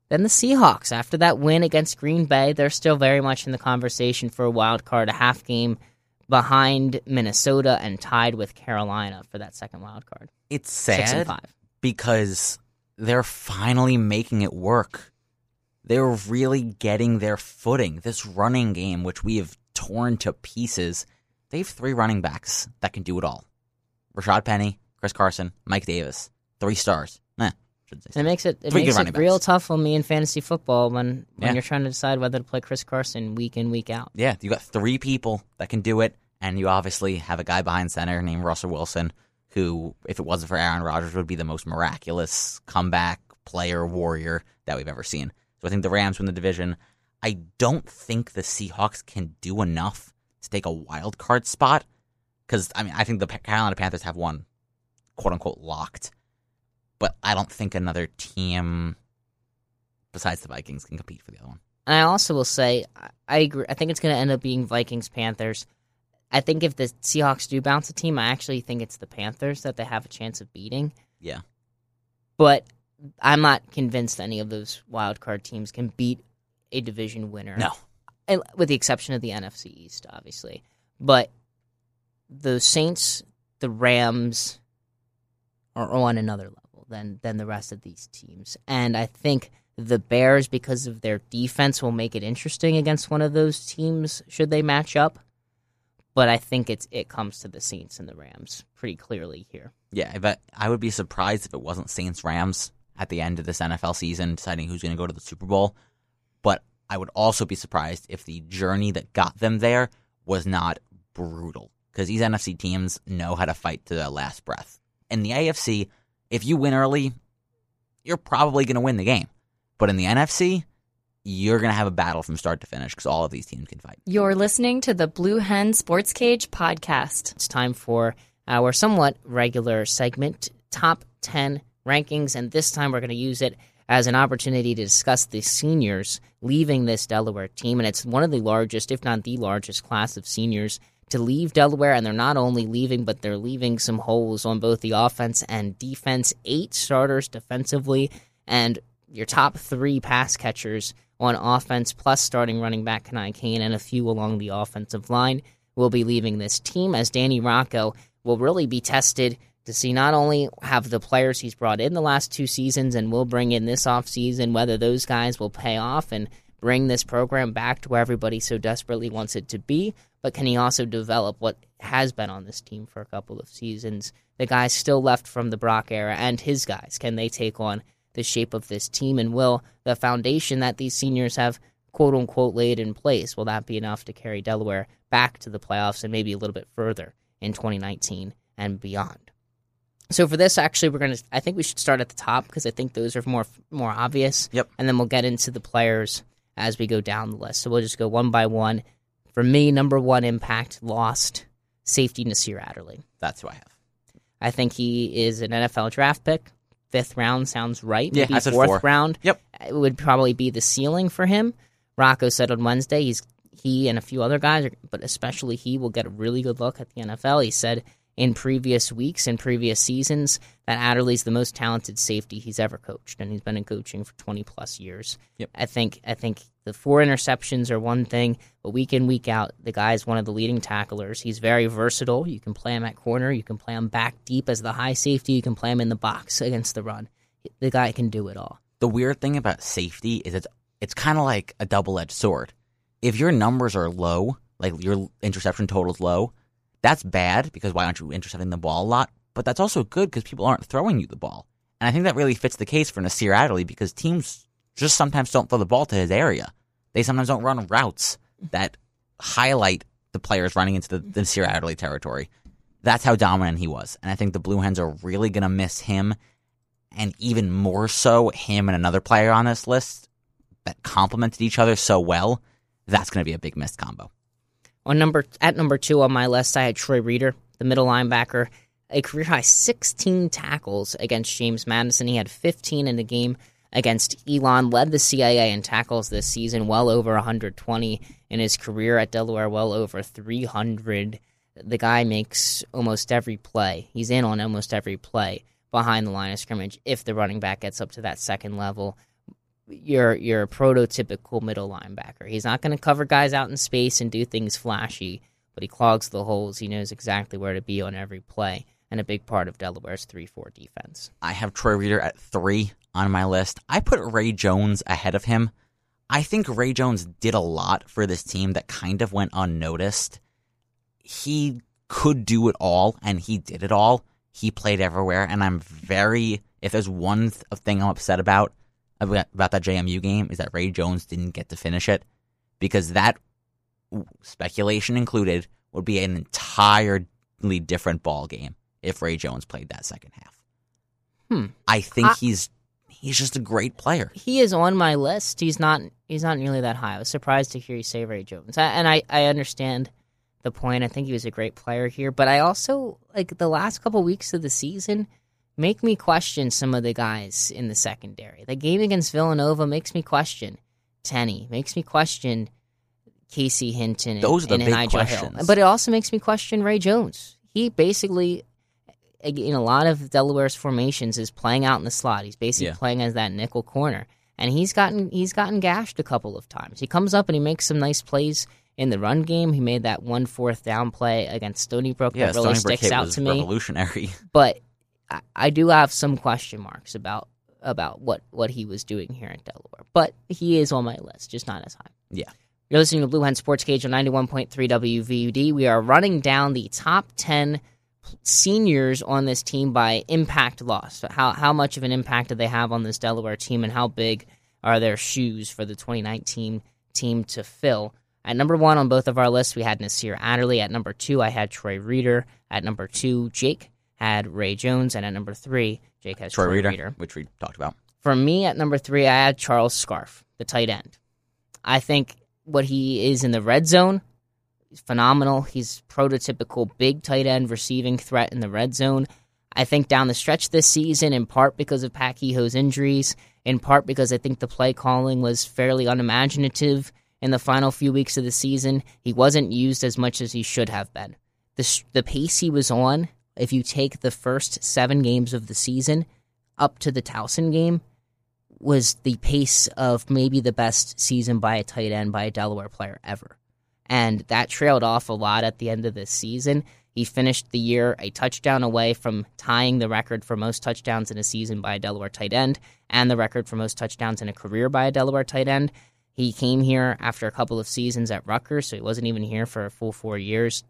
Then the Seahawks, after that win against Green Bay, they're still very much in the conversation for a wild card, a half game behind Minnesota and tied with Carolina for that second wild card. It's Six and sad five. because they're finally making it work. They're really getting their footing. This running game, which we have torn to pieces, they have three running backs that can do it all. Rashaad Penny, Chris Carson, Mike Davis. Three stars. Say It makes it it makes it real tough on me in fantasy football when when Yeah. you're trying to decide whether to play Chris Carson week in week out. Yeah, you got three people that can do it, and you obviously have a guy behind center named Russell Wilson, who, if it wasn't for Aaron Rodgers, would be the most miraculous comeback player warrior that we've ever seen. So I think the Rams win the division. I don't think the Seahawks can do enough to take a wild card spot because I mean I think the Carolina Panthers have one quote unquote locked, but I don't think another team besides the Vikings can compete for the other one. And I also will say, I- I agree. I think it's going to end up being Vikings Panthers. I think if the Seahawks do bounce a team, I actually think it's the Panthers that they have a chance of beating. Yeah. But I'm not convinced any of those wild card teams can beat a division winner. No, And- with the exception of the NFC East, obviously. But the Saints, the Rams, are on another level than than the rest of these teams, and I think the Bears, because of their defense, will make it interesting against one of those teams should they match up. But I think it's it comes to the Saints and the Rams pretty clearly here. Yeah, but I would be surprised if it wasn't Saints Rams at the end of this NFL season deciding who's going to go to the Super Bowl. But I would also be surprised if the journey that got them there was not brutal because these NFC teams know how to fight to their last breath. In the AFC, if you win early, you're probably going to win the game. But in the NFC, you're going to have a battle from start to finish because all of these teams can fight. You're listening to the Blue Hen Sports Cage podcast. It's time for our somewhat regular segment, Top 10 Rankings, and this time we're going to use it as an opportunity to discuss the seniors leaving this Delaware team. And it's one of the largest, if not the largest, class of seniors to leave Delaware. And they're not only leaving, but they're leaving some holes on both the offense and defense. Eight starters defensively, and your top three pass catchers on offense, plus starting running back Kani Kane and a few along the offensive line will be leaving this team as Danny Rocco will really be tested to see not only have the players he's brought in the last two seasons and will bring in this offseason, whether those guys will pay off and bring this program back to where everybody so desperately wants it to be, but can he also develop what has been on this team for a couple of seasons? The guys still left from the Brock era and his guys, can they take on the shape of this team? And will the foundation that these seniors have quote unquote laid in place, will that be enough to carry Delaware back to the playoffs and maybe a little bit further in 2019 and beyond? So for this, actually, we're gonna. I think we should start at the top because I think those are more more obvious. Yep. And then we'll get into the players as we go down the list. So we'll just go one by one. For me, number one impact lost safety Nasir Adderley. That's who I have. I think he is an NFL draft pick. Fifth round sounds right. Yeah, Maybe I said fourth four. round. Yep. It would probably be the ceiling for him. Rocco said on Wednesday he's he and a few other guys, are- but especially he will get a really good look at the NFL. He said in previous weeks and previous seasons that Adderley's the most talented safety he's ever coached, and he's been in coaching for twenty plus years. Yep. I think I think the four interceptions are one thing, but week in week out, the guy's one of the leading tacklers. He's very versatile. You can play him at corner, you can play him back deep as the high safety, you can play him in the box against the run. The guy can do it all. the weird thing about safety is it's it's kind of like a double edged sword. If your numbers are low, like your interception total's low, that's bad because why aren't you intercepting the ball a lot? But that's also good because people aren't throwing you the ball. And I think that really fits the case for Nasir Adderley because teams just sometimes don't throw the ball to his area. They sometimes don't run routes that highlight the players running into the, the Nasir Adderley territory. That's how dominant he was. And I think the Blue Hens are really going to miss him and even more so him and another player on this list that complemented each other so well that's going to be a big missed combo. On number at number two on my list, I had Troy Reeder, the middle linebacker, a career high 16 tackles against James Madison. He had 15 in the game against Elon, led the CAA in tackles this season, well over 120 in his career at Delaware, well over 300. The guy makes almost every play. He's in on almost every play behind the line of scrimmage if the running back gets up to that second level. You're a prototypical middle linebacker. He's not going to cover guys out in space and do things flashy, but he clogs the holes. He knows exactly where to be on every play, and a big part of Delaware's three-four defense. I have Troy Reeder at three on my list. I put Ray Jones ahead of him. I think Ray Jones did a lot for this team that kind of went unnoticed. He could do it all, and he did it all. He played everywhere, and I'm very. If there's one th- thing I'm upset about about that JMU game is that Ray Jones didn't get to finish it, because that speculation included would be an entirely different ball game if Ray Jones played that second half. Hmm. I think I- he's he's just a great player. He is on my list. He's not. He's not nearly that high. I was surprised to hear you say Ray Jones, I, and I I understand the point. I think he was a great player here, but I also like the last couple weeks of the season make me question some of the guys in the secondary. The game against Villanova makes me question Tenney, makes me question Casey Hinton. And, Those are the and big Nigel Hill. questions. But it also makes me question Ray Jones. He basically, in a lot of Delaware's formations, is playing out in the slot. He's basically Yeah. playing as that nickel corner, and he's gotten he's gotten gashed a couple of times. He comes up and he makes some nice plays in the run game. He made that one fourth down play against Stony Brook Yeah, that really Stony sticks out to me revolutionary. but I, do have some question marks about about what what he was doing here in Delaware. But he is on my list, just not as high. Yeah. You're listening to Blue Hen Sports Cage on 91.3 WVUD. We are running down the top 10 seniors on this team by impact loss. How how much of an impact do they have on this Delaware team, and how big are their shoes for the 2019 team to fill? At number one on both of our lists, we had Nasir Adderley. At number two, I had Troy Reeder. At number two, Jake had Ray Jones, and at number three, Jake has Troy Troy, Reeder, Reeder. which we talked about. For me, at number three, I had Charles Scarff, the tight end. I think what he is in the red zone is phenomenal. He's prototypical big tight end receiving threat in the red zone. I think down the stretch this season, in part because of Pat Kehoe's injuries, in part because I think the play calling was fairly unimaginative in the final few weeks of the season, he wasn't used as much as he should have been. The, the pace he was on, if you take the first seven games of the season up to the Towson game, was the pace of maybe the best season by a tight end by a Delaware player ever. And that trailed off a lot at the end of this season. He finished the year a touchdown away from tying the record for most touchdowns in a season by a Delaware tight end and the record for most touchdowns in a career by a Delaware tight end. He came here after a couple of seasons at Rutgers, so he wasn't even here for a full four years.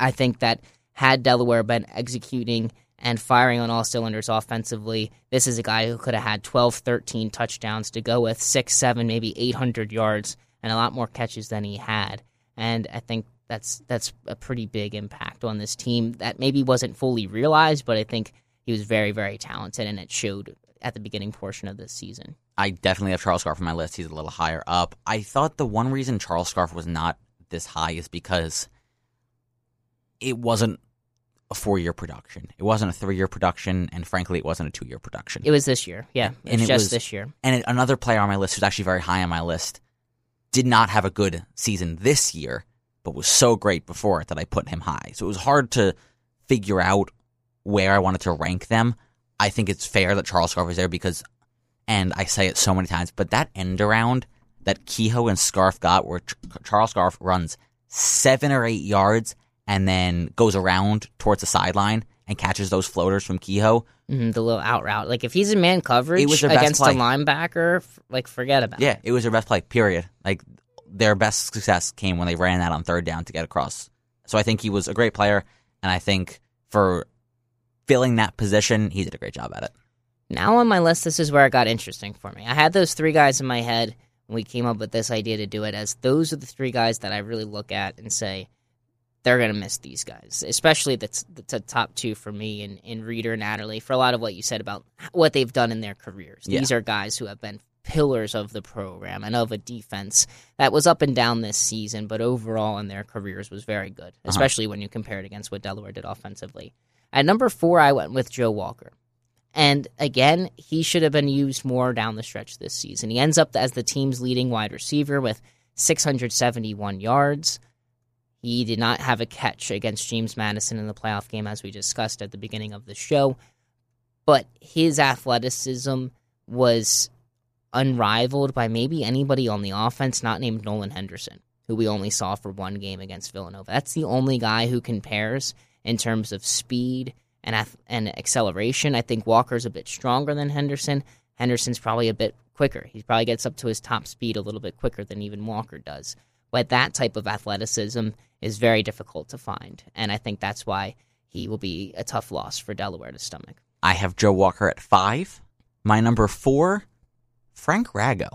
I think that had Delaware been executing and firing on all cylinders offensively, this is a guy who could have had 12, 13 touchdowns to go with, six, seven, maybe 800 yards, and a lot more catches than he had. And I think that's that's a pretty big impact on this team that maybe wasn't fully realized, but I think he was very, very talented, and it showed at the beginning portion of this season. I definitely have Charles Scarff on my list. He's a little higher up. I thought the one reason Charles Scarff was not this high is because it wasn't a four year production. It wasn't a three year production, and frankly, it wasn't a two year production. It was this year, yeah, And it's it just was- this year. and it- another player on my list who's actually very high on my list did not have a good season this year, but was so great before it that I put him high. So it was hard to figure out where I wanted to rank them. I think it's fair that Charles Scarff is there because, and I say it so many times, but that end around that Kehoe and Scarff got, where Ch- Charles Scarff runs seven or eight yards and then goes around towards the sideline and catches those floaters from Kehoe. hmm the little out route. Like if he's in man coverage It was their best against play. a linebacker, f- like forget about it. Yeah, it was their best play, period. Like their best success came when they ran that on third down to get across. So I think he was a great player, and I think for filling that position, he did a great job at it. Now on my list, this is where it got interesting for me. I had those three guys in my head when we came up with this idea to do it as those are the three guys that I really look at and say they're going to miss these guys, especially the, the top two for me in, in Reeder and Adderley for a lot of what you said about what they've done in their careers. Yeah. These are guys who have been pillars of the program and of a defense that was up and down this season, but overall in their careers was very good, uh-huh. especially when you compare it against what Delaware did offensively. At number four, I went with Joe Walker. And again, he should have been used more down the stretch this season. He ends up as the team's leading wide receiver with 671 yards. He did not have a catch against James Madison in the playoff game, as we discussed at the beginning of the show. But his athleticism was unrivaled by maybe anybody on the offense not named Nolan Henderson, who we only saw for one game against Villanova. That's the only guy who compares in terms of speed and and acceleration. I think Walker's a bit stronger than Henderson. Henderson's probably a bit quicker. He probably gets up to his top speed a little bit quicker than even Walker does. But that type of athleticism is very difficult to find, and I think that's why he will be a tough loss for Delaware to stomach. I have Joe Walker at five. My number four, Frank Rago.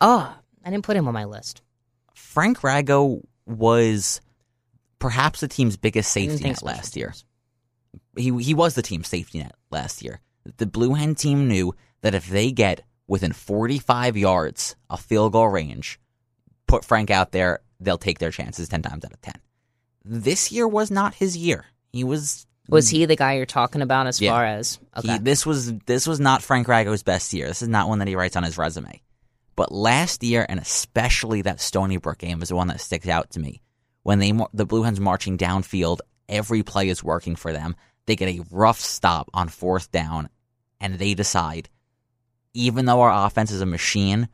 Oh, I didn't put him on my list. Frank Rago was perhaps the team's biggest safety net last year. He he was the team's safety net last year. The Blue Hen team knew that if they get within 45 yards of field goal range, put Frank out there, they'll take their chances 10 times out of 10. This year was not his year. He was was he the guy you're talking about as yeah. far as okay. he, this was this was not Frank Rago's best year. This is not one that he writes on his resume. But last year, and especially that Stony Brook game, is the one that sticks out to me. When they the Blue Hens marching downfield, every play is working for them. They get a rough stop on fourth down, and they decide, even though our offense is a machine,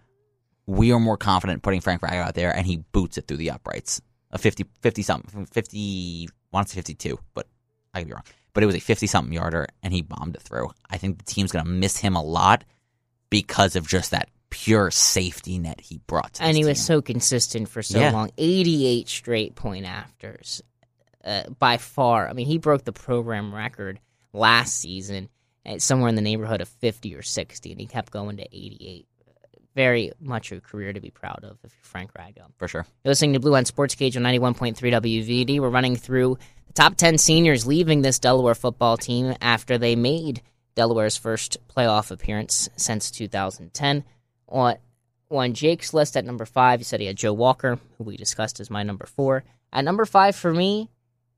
we are more confident putting Frank Rago out there, and he boots it through the uprights. A 50, 50 something, 50, wants 52, but I could be wrong. But it was a 50 something yarder, and he bombed it through. I think the team's going to miss him a lot because of just that pure safety net he brought. and he team. was so consistent for so yeah. long 88 straight point afters. Uh, by far, I mean, he broke the program record last season at somewhere in the neighborhood of 50 or 60, and he kept going to 88 very much a career to be proud of if you're Frank Rago. For sure. You're listening to Blue Hen Sports Cage on 91.3 WVD. We're running through the Top 10 seniors leaving this Delaware football team after they made Delaware's first playoff appearance since 2010. On, on Jake's list at number five, he said he had Joe Walker, who we discussed as my number four. At number five for me,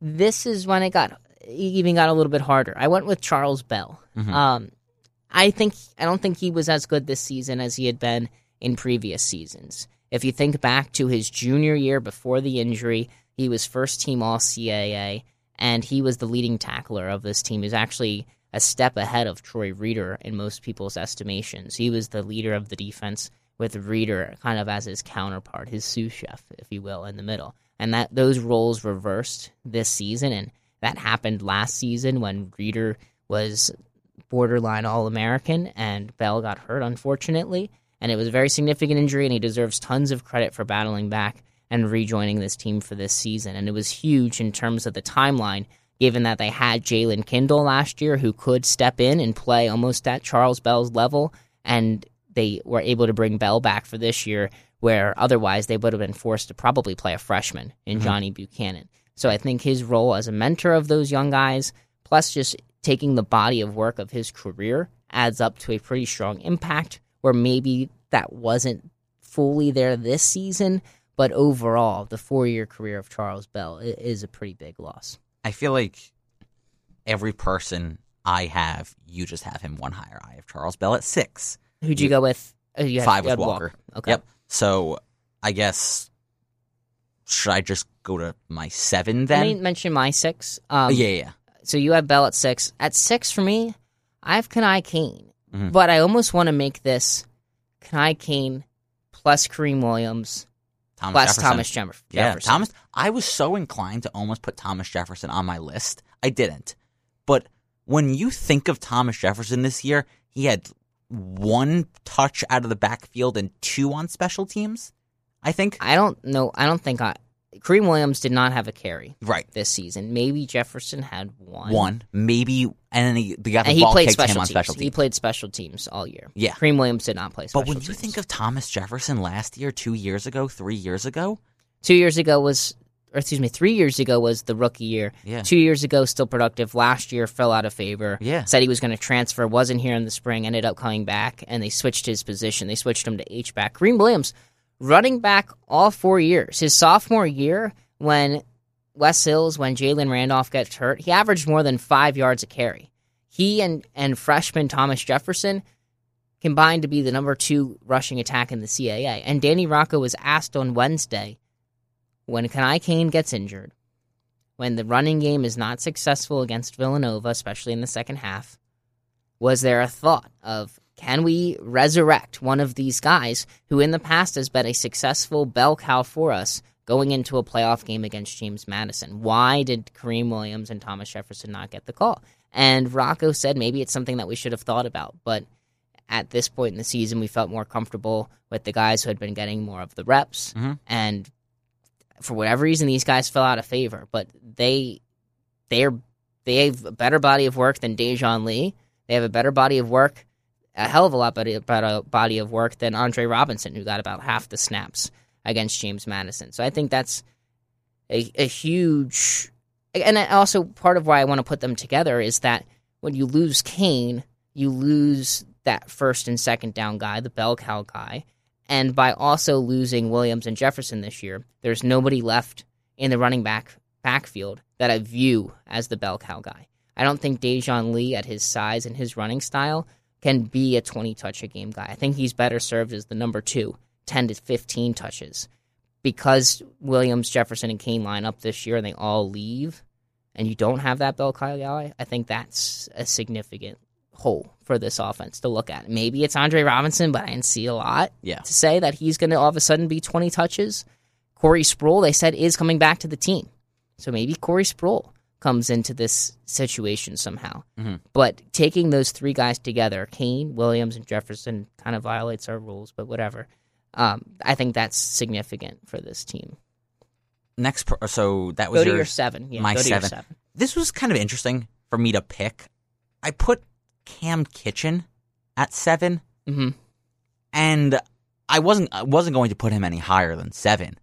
this is when it got even got a little bit harder. I went with Charles Bell. Mm-hmm. Um, I think I don't think he was as good this season as he had been in previous seasons. If you think back to his junior year before the injury, he was first team All CAA, and he was the leading tackler of this team. He's actually a step ahead of Troy Reeder in most people's estimations. He was the leader of the defense with Reeder kind of as his counterpart, his sous chef, if you will, in the middle. And that those roles reversed this season, and that happened last season when Reeder was borderline All American and Bell got hurt, unfortunately. And it was a very significant injury, and he deserves tons of credit for battling back and rejoining this team for this season. And it was huge in terms of the timeline, given that they had Jalen Kindle last year who could step in and play almost at Charles Bell's level. And they were able to bring Bell back for this year, where otherwise they would have been forced to probably play a freshman in mm-hmm. Johnny Buchanan. So I think his role as a mentor of those young guys, plus just taking the body of work of his career, adds up to a pretty strong impact where maybe that wasn't fully there this season, but overall, the four year career of Charles Bell is a pretty big loss. I feel like every person I have, you just have him one higher. I have Charles Bell at six. Who'd you, you go with? Uh, you five with Walker. Walker. Okay. Yep. So I guess should I just go to my seven then? Let me mention my six. Um, yeah, yeah. So you have Bell at six. At six for me, I have Kani Kane. Mm-hmm. But I almost want to make this Kani Kane plus Kareem Williams Thomas Plus Jefferson. Thomas Jefferson. Yeah, Thomas. I was so inclined to almost put Thomas Jefferson on my list. I didn't. But when you think of Thomas Jefferson this year, he had one touch out of the backfield and two on special teams. I think. I don't know. I don't think I. Kareem Williams did not have a carry right this season. Maybe Jefferson had one. One, maybe, and then he, the guy and he played special teams. special teams. He played special teams all year. Yeah, Kareem Williams did not play. Special teams. But when teams. you think of Thomas Jefferson last year, two years ago, three years ago, two years ago was or excuse me, three years ago was the rookie year. Yeah. Two years ago, still productive. Last year, fell out of favor. Yeah. Said he was going to transfer, wasn't here in the spring, ended up coming back, and they switched his position. They switched him to H back. Kareem Williams, running back all four years. His sophomore year, when Wes Hills, when Jalen Randolph gets hurt, he averaged more than five yards a carry. He and, and freshman Thomas Jefferson combined to be the number two rushing attack in the CAA. And Danny Rocco was asked on Wednesday when Kani Kane gets injured, when the running game is not successful against Villanova, especially in the second half, was there a thought of can we resurrect one of these guys who in the past has been a successful bell cow for us going into a playoff game against James Madison? Why did Kareem Williams and Thomas Jefferson not get the call? And Rocco said maybe it's something that we should have thought about, but at this point in the season, we felt more comfortable with the guys who had been getting more of the reps. Mhm. And for whatever reason, these guys fell out of favor. But they, they're they have a better body of work than Dejoun Lee. They have a better body of work, a hell of a lot better, better body of work than Andre Robinson, who got about half the snaps against James Madison. So I think that's a, a huge, and also part of why I want to put them together is that when you lose Kane, you lose that first and second down guy, the bell cow guy. And by also losing Williams and Jefferson this year, there's nobody left in the running back backfield that I view as the bell cow guy. I don't think Dejoun Lee, at his size and his running style, can be a 20 touch a game guy. I think he's better served as the number two, 10 to 15 touches. Because Williams, Jefferson, and Kane line up this year and they all leave, and you don't have that bell cow guy, I think that's a significant hole for this offense to look at. Maybe it's Andre Robinson, but I didn't see a lot Yeah. to say that he's going to all of a sudden be 20 touches. Corey Sproul, they said, is coming back to the team. So maybe Corey Sproul comes into this situation somehow. Mhm. But taking those three guys together, Kane, Williams, and Jefferson, kind of violates our rules, but whatever. Um, I think that's significant for this team. Next, pro- so that was Go to your, your seven. Yeah, my go to your seven. seven. This was kind of interesting for me to pick. I put Cam Kitchen at seven, hmm and I wasn't I wasn't going to put him any higher than seven.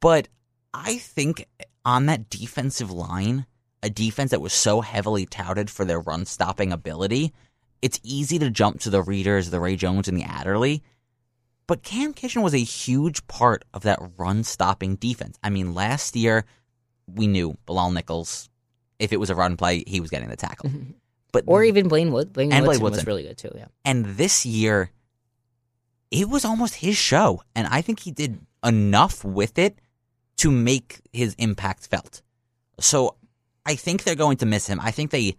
But I think on that defensive line, a defense that was so heavily touted for their run stopping ability, it's easy to jump to the Reeders, the Ray Jones, and the Adderley. But Cam Kitchen was a huge part of that run stopping defense. I mean, last year we knew Bilal Nichols, if it was a run play, he was getting the tackle. Mm-hmm. But Or even Blaine Wood. Blaine And Blaine Woodson was really good too. Yeah. and this year, it was almost his show. And I think he did enough with it to make his impact felt. So I think they're going to miss him. I think they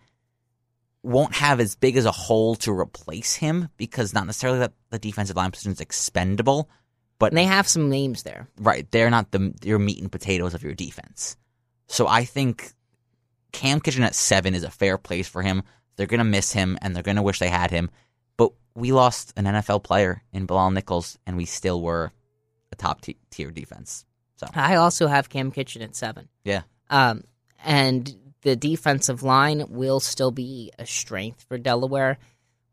won't have as big as a hole to replace him because not necessarily that the defensive line position is expendable, but And they have some names there. right, they're not the your meat and potatoes of your defense. So I think Cam Kitchen at seven is a fair place for him. They're gonna miss him and they're gonna wish they had him. But we lost an NFL player in Bilal Nichols, and we still were a top t- tier defense. So I also have Cam Kitchen at seven. yeah, Um, and the defensive line will still be a strength for Delaware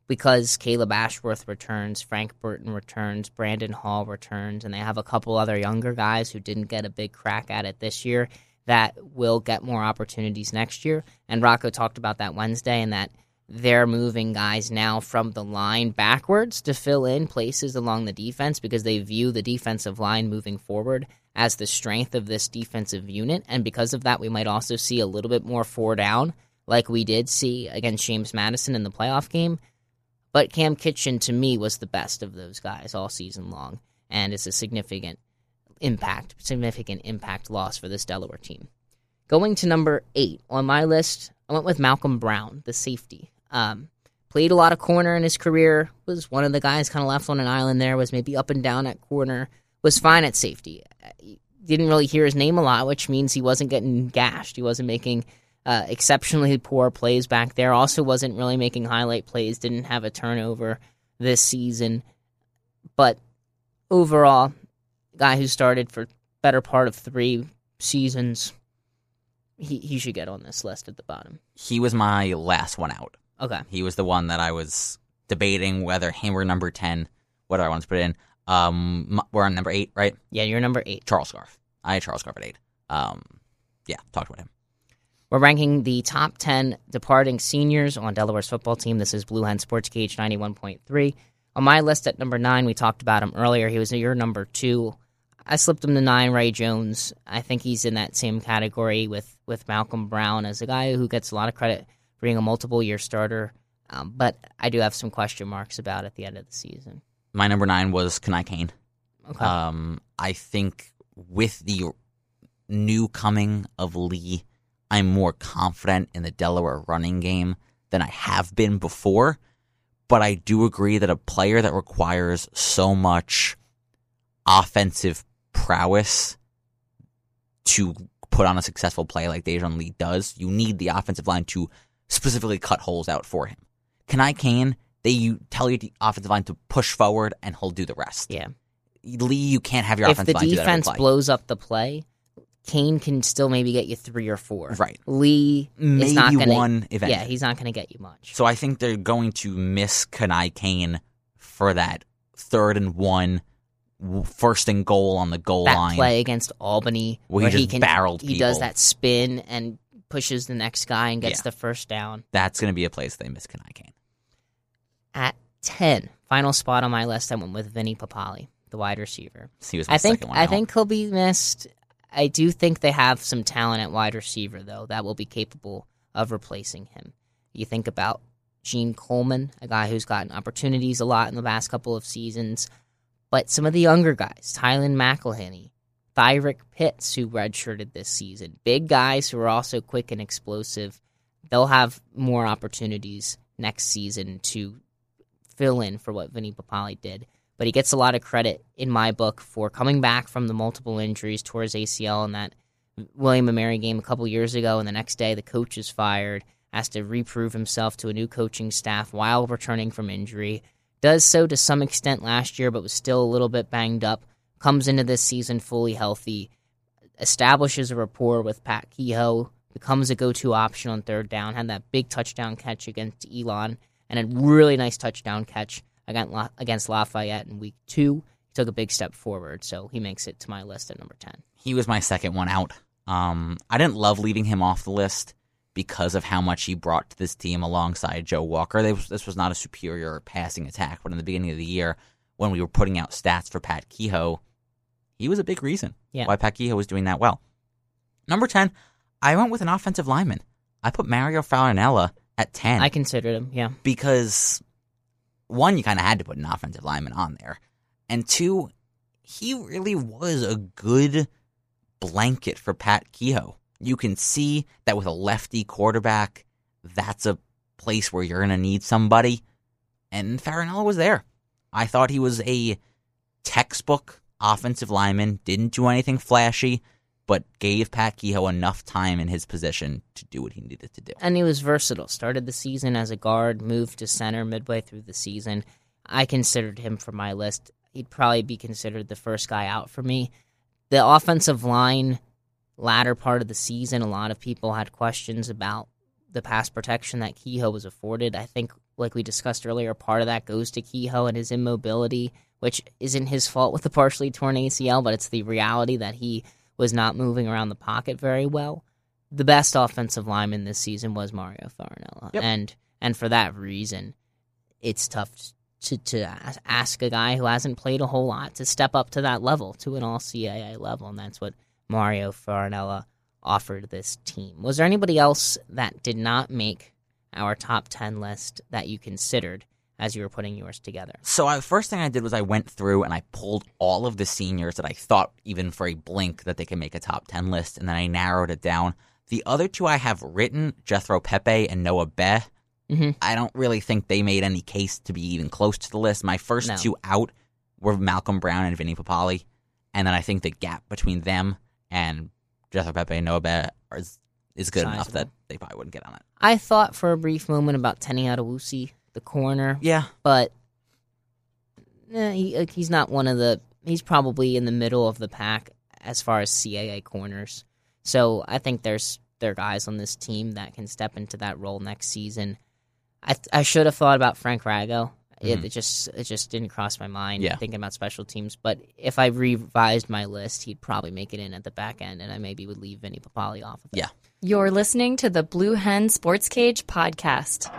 because Caleb Ashworth returns, Frank Burton returns, Brandon Hall returns, and they have a couple other younger guys who didn't get a big crack at it this year that will get more opportunities next year. And Rocco talked about that Wednesday and that they're moving guys now from the line backwards to fill in places along the defense because they view the defensive line moving forward as the strength of this defensive unit. And because of that, we might also see a little bit more four down, like we did see against James Madison in the playoff game. But Cam Kitchen, to me, was the best of those guys all season long. And it's a significant impact, significant impact loss for this Delaware team. Going to number eight on my list, I went with Malcolm Brown, the safety. Um, played a lot of corner in his career. Was one of the guys kind of left on an island there. Was maybe up and down at corner. Was fine at safety. Didn't really hear his name a lot, which means he wasn't getting gashed. He wasn't making uh, exceptionally poor plays back there. Also, wasn't really making highlight plays. Didn't have a turnover this season. But overall, guy who started for better part of three seasons, he he should get on this list at the bottom. he was my last one out. Okay. He was the one that I was debating whether him or number ten, whether I want to put in. Um, we're on number eight, right? Yeah, you're number eight. Charles Scarff. I had Charles Scarff at eight. Um, yeah, talked about him. We're ranking the top 10 departing seniors on Delaware's football team. This is Blue Hen Sports Cage 91.3. On my list at number nine, we talked about him earlier. He was your number two. I slipped him to nine, Ray Jones. I think he's in that same category with, with Malcolm Brown as a guy who gets a lot of credit for being a multiple year starter. Um, but I do have some question marks about at the end of the season. My number nine was Kani Kane. Okay. Um, I think with the new coming of Lee, I'm more confident in the Delaware running game than I have been before. But I do agree that a player that requires so much offensive prowess to put on a successful play like Dejoun Lee does, you need the offensive line to specifically cut holes out for him. Kani Kane, they you tell your the offensive line to push forward and he'll do the rest. yeah. Lee, you can't have your If the offensive line do that every defense blows up the play, Kane can still maybe get you three or four. Right. Lee is Maybe not gonna, one event. Yeah, he's not going to get you much. So I think they're going to miss Kani Kane for that third and one, first and goal on the goal that line. play against Albany Where he just can barreled he does that spin and pushes the next guy and gets Yeah. the first down. That's going to be a place they miss Kani Kane. At ten, final spot on my list, I went with Vinny Papale, the wide receiver. He was I think second one I out. think he'll be missed. I do think they have some talent at wide receiver though that will be capable of replacing him. You think about Gene Coleman, a guy who's gotten opportunities a lot in the last couple of seasons, but some of the younger guys, Tylen McElhenney, Thyrick Pitts, who redshirted this season, big guys who are also quick and explosive, they'll have more opportunities next season to fill in for what Vinny Papale did but he gets a lot of credit in my book for coming back from the multiple injuries towards ACL in that William and Mary game a couple years ago, and the next day the coach is fired, has to reprove himself to a new coaching staff while returning from injury. Does so to some extent last year, but was still a little bit banged up. Comes into this season fully healthy, establishes a rapport with Pat Kehoe, becomes a go-to option on third down. Had that big touchdown catch against Elon, and a really nice touchdown catch against La- against Lafayette in week two. He took a big step forward, so he makes it to my list at number ten. he was my second one out. Um, I didn't love leaving him off the list because of how much he brought to this team alongside Joe Walker. They, this was not a superior passing attack, but in the beginning of the year, when we were putting out stats for Pat Kehoe, he was a big reason Yeah. why Pat Kehoe was doing that well. Number 10, I went with an offensive lineman. I put Mario Farinella at 10 I considered him, yeah. because one, you kind of had to put an offensive lineman on there, and two, he really was a good blanket for Pat Kehoe. You can see that with a lefty quarterback, that's a place where you're going to need somebody, and Farinella was there. I thought he was a textbook offensive lineman, didn't do anything flashy, but gave Pat Kehoe enough time in his position to do what he needed to do. And he was versatile. Started the season as a guard, moved to center midway through the season. I considered him for my list. He'd probably be considered the first guy out for me. The offensive line, latter part of the season, a lot of people had questions about the pass protection that Kehoe was afforded. I think, like we discussed earlier, part of that goes to Kehoe and his immobility, which isn't his fault with the partially torn ACL, but it's the reality that he was not moving around the pocket very well. The best offensive lineman this season was Mario Farinella, Yep. and and for that reason, it's tough to to ask a guy who hasn't played a whole lot to step up to that level, to an All CAA level, and that's what Mario Farinella offered this team. Was there anybody else that did not make our top ten list that you considered as you were putting yours together? So I, first thing I did was I went through and I pulled all of the seniors that I thought even for a blink that they could make a top 10 list and then I narrowed it down. The other two I have written, Jethro Pepe and Noah Beh, Mhm. I don't really think they made any case to be even close to the list. My first No. two out were Malcolm Brown and Vinny Papale. And then I think the gap between them and Jethro Pepe and Noah Beh is, is good enough that they probably wouldn't get on it. I thought for a brief moment about Tenny Adewusi, the corner, Yeah. but eh, he, like, he's not one of the. He's probably in the middle of the pack as far as CAA corners. So I think there's there are guys on this team that can step into that role next season. I I should have thought about Frank Rago. it, it just it just didn't cross my mind Yeah. thinking about special teams. But if I revised my list, he'd probably make it in at the back end, and I maybe would leave Vinny Papale off of it. Yeah. You're listening to the Blue Hen Sports Cage podcast.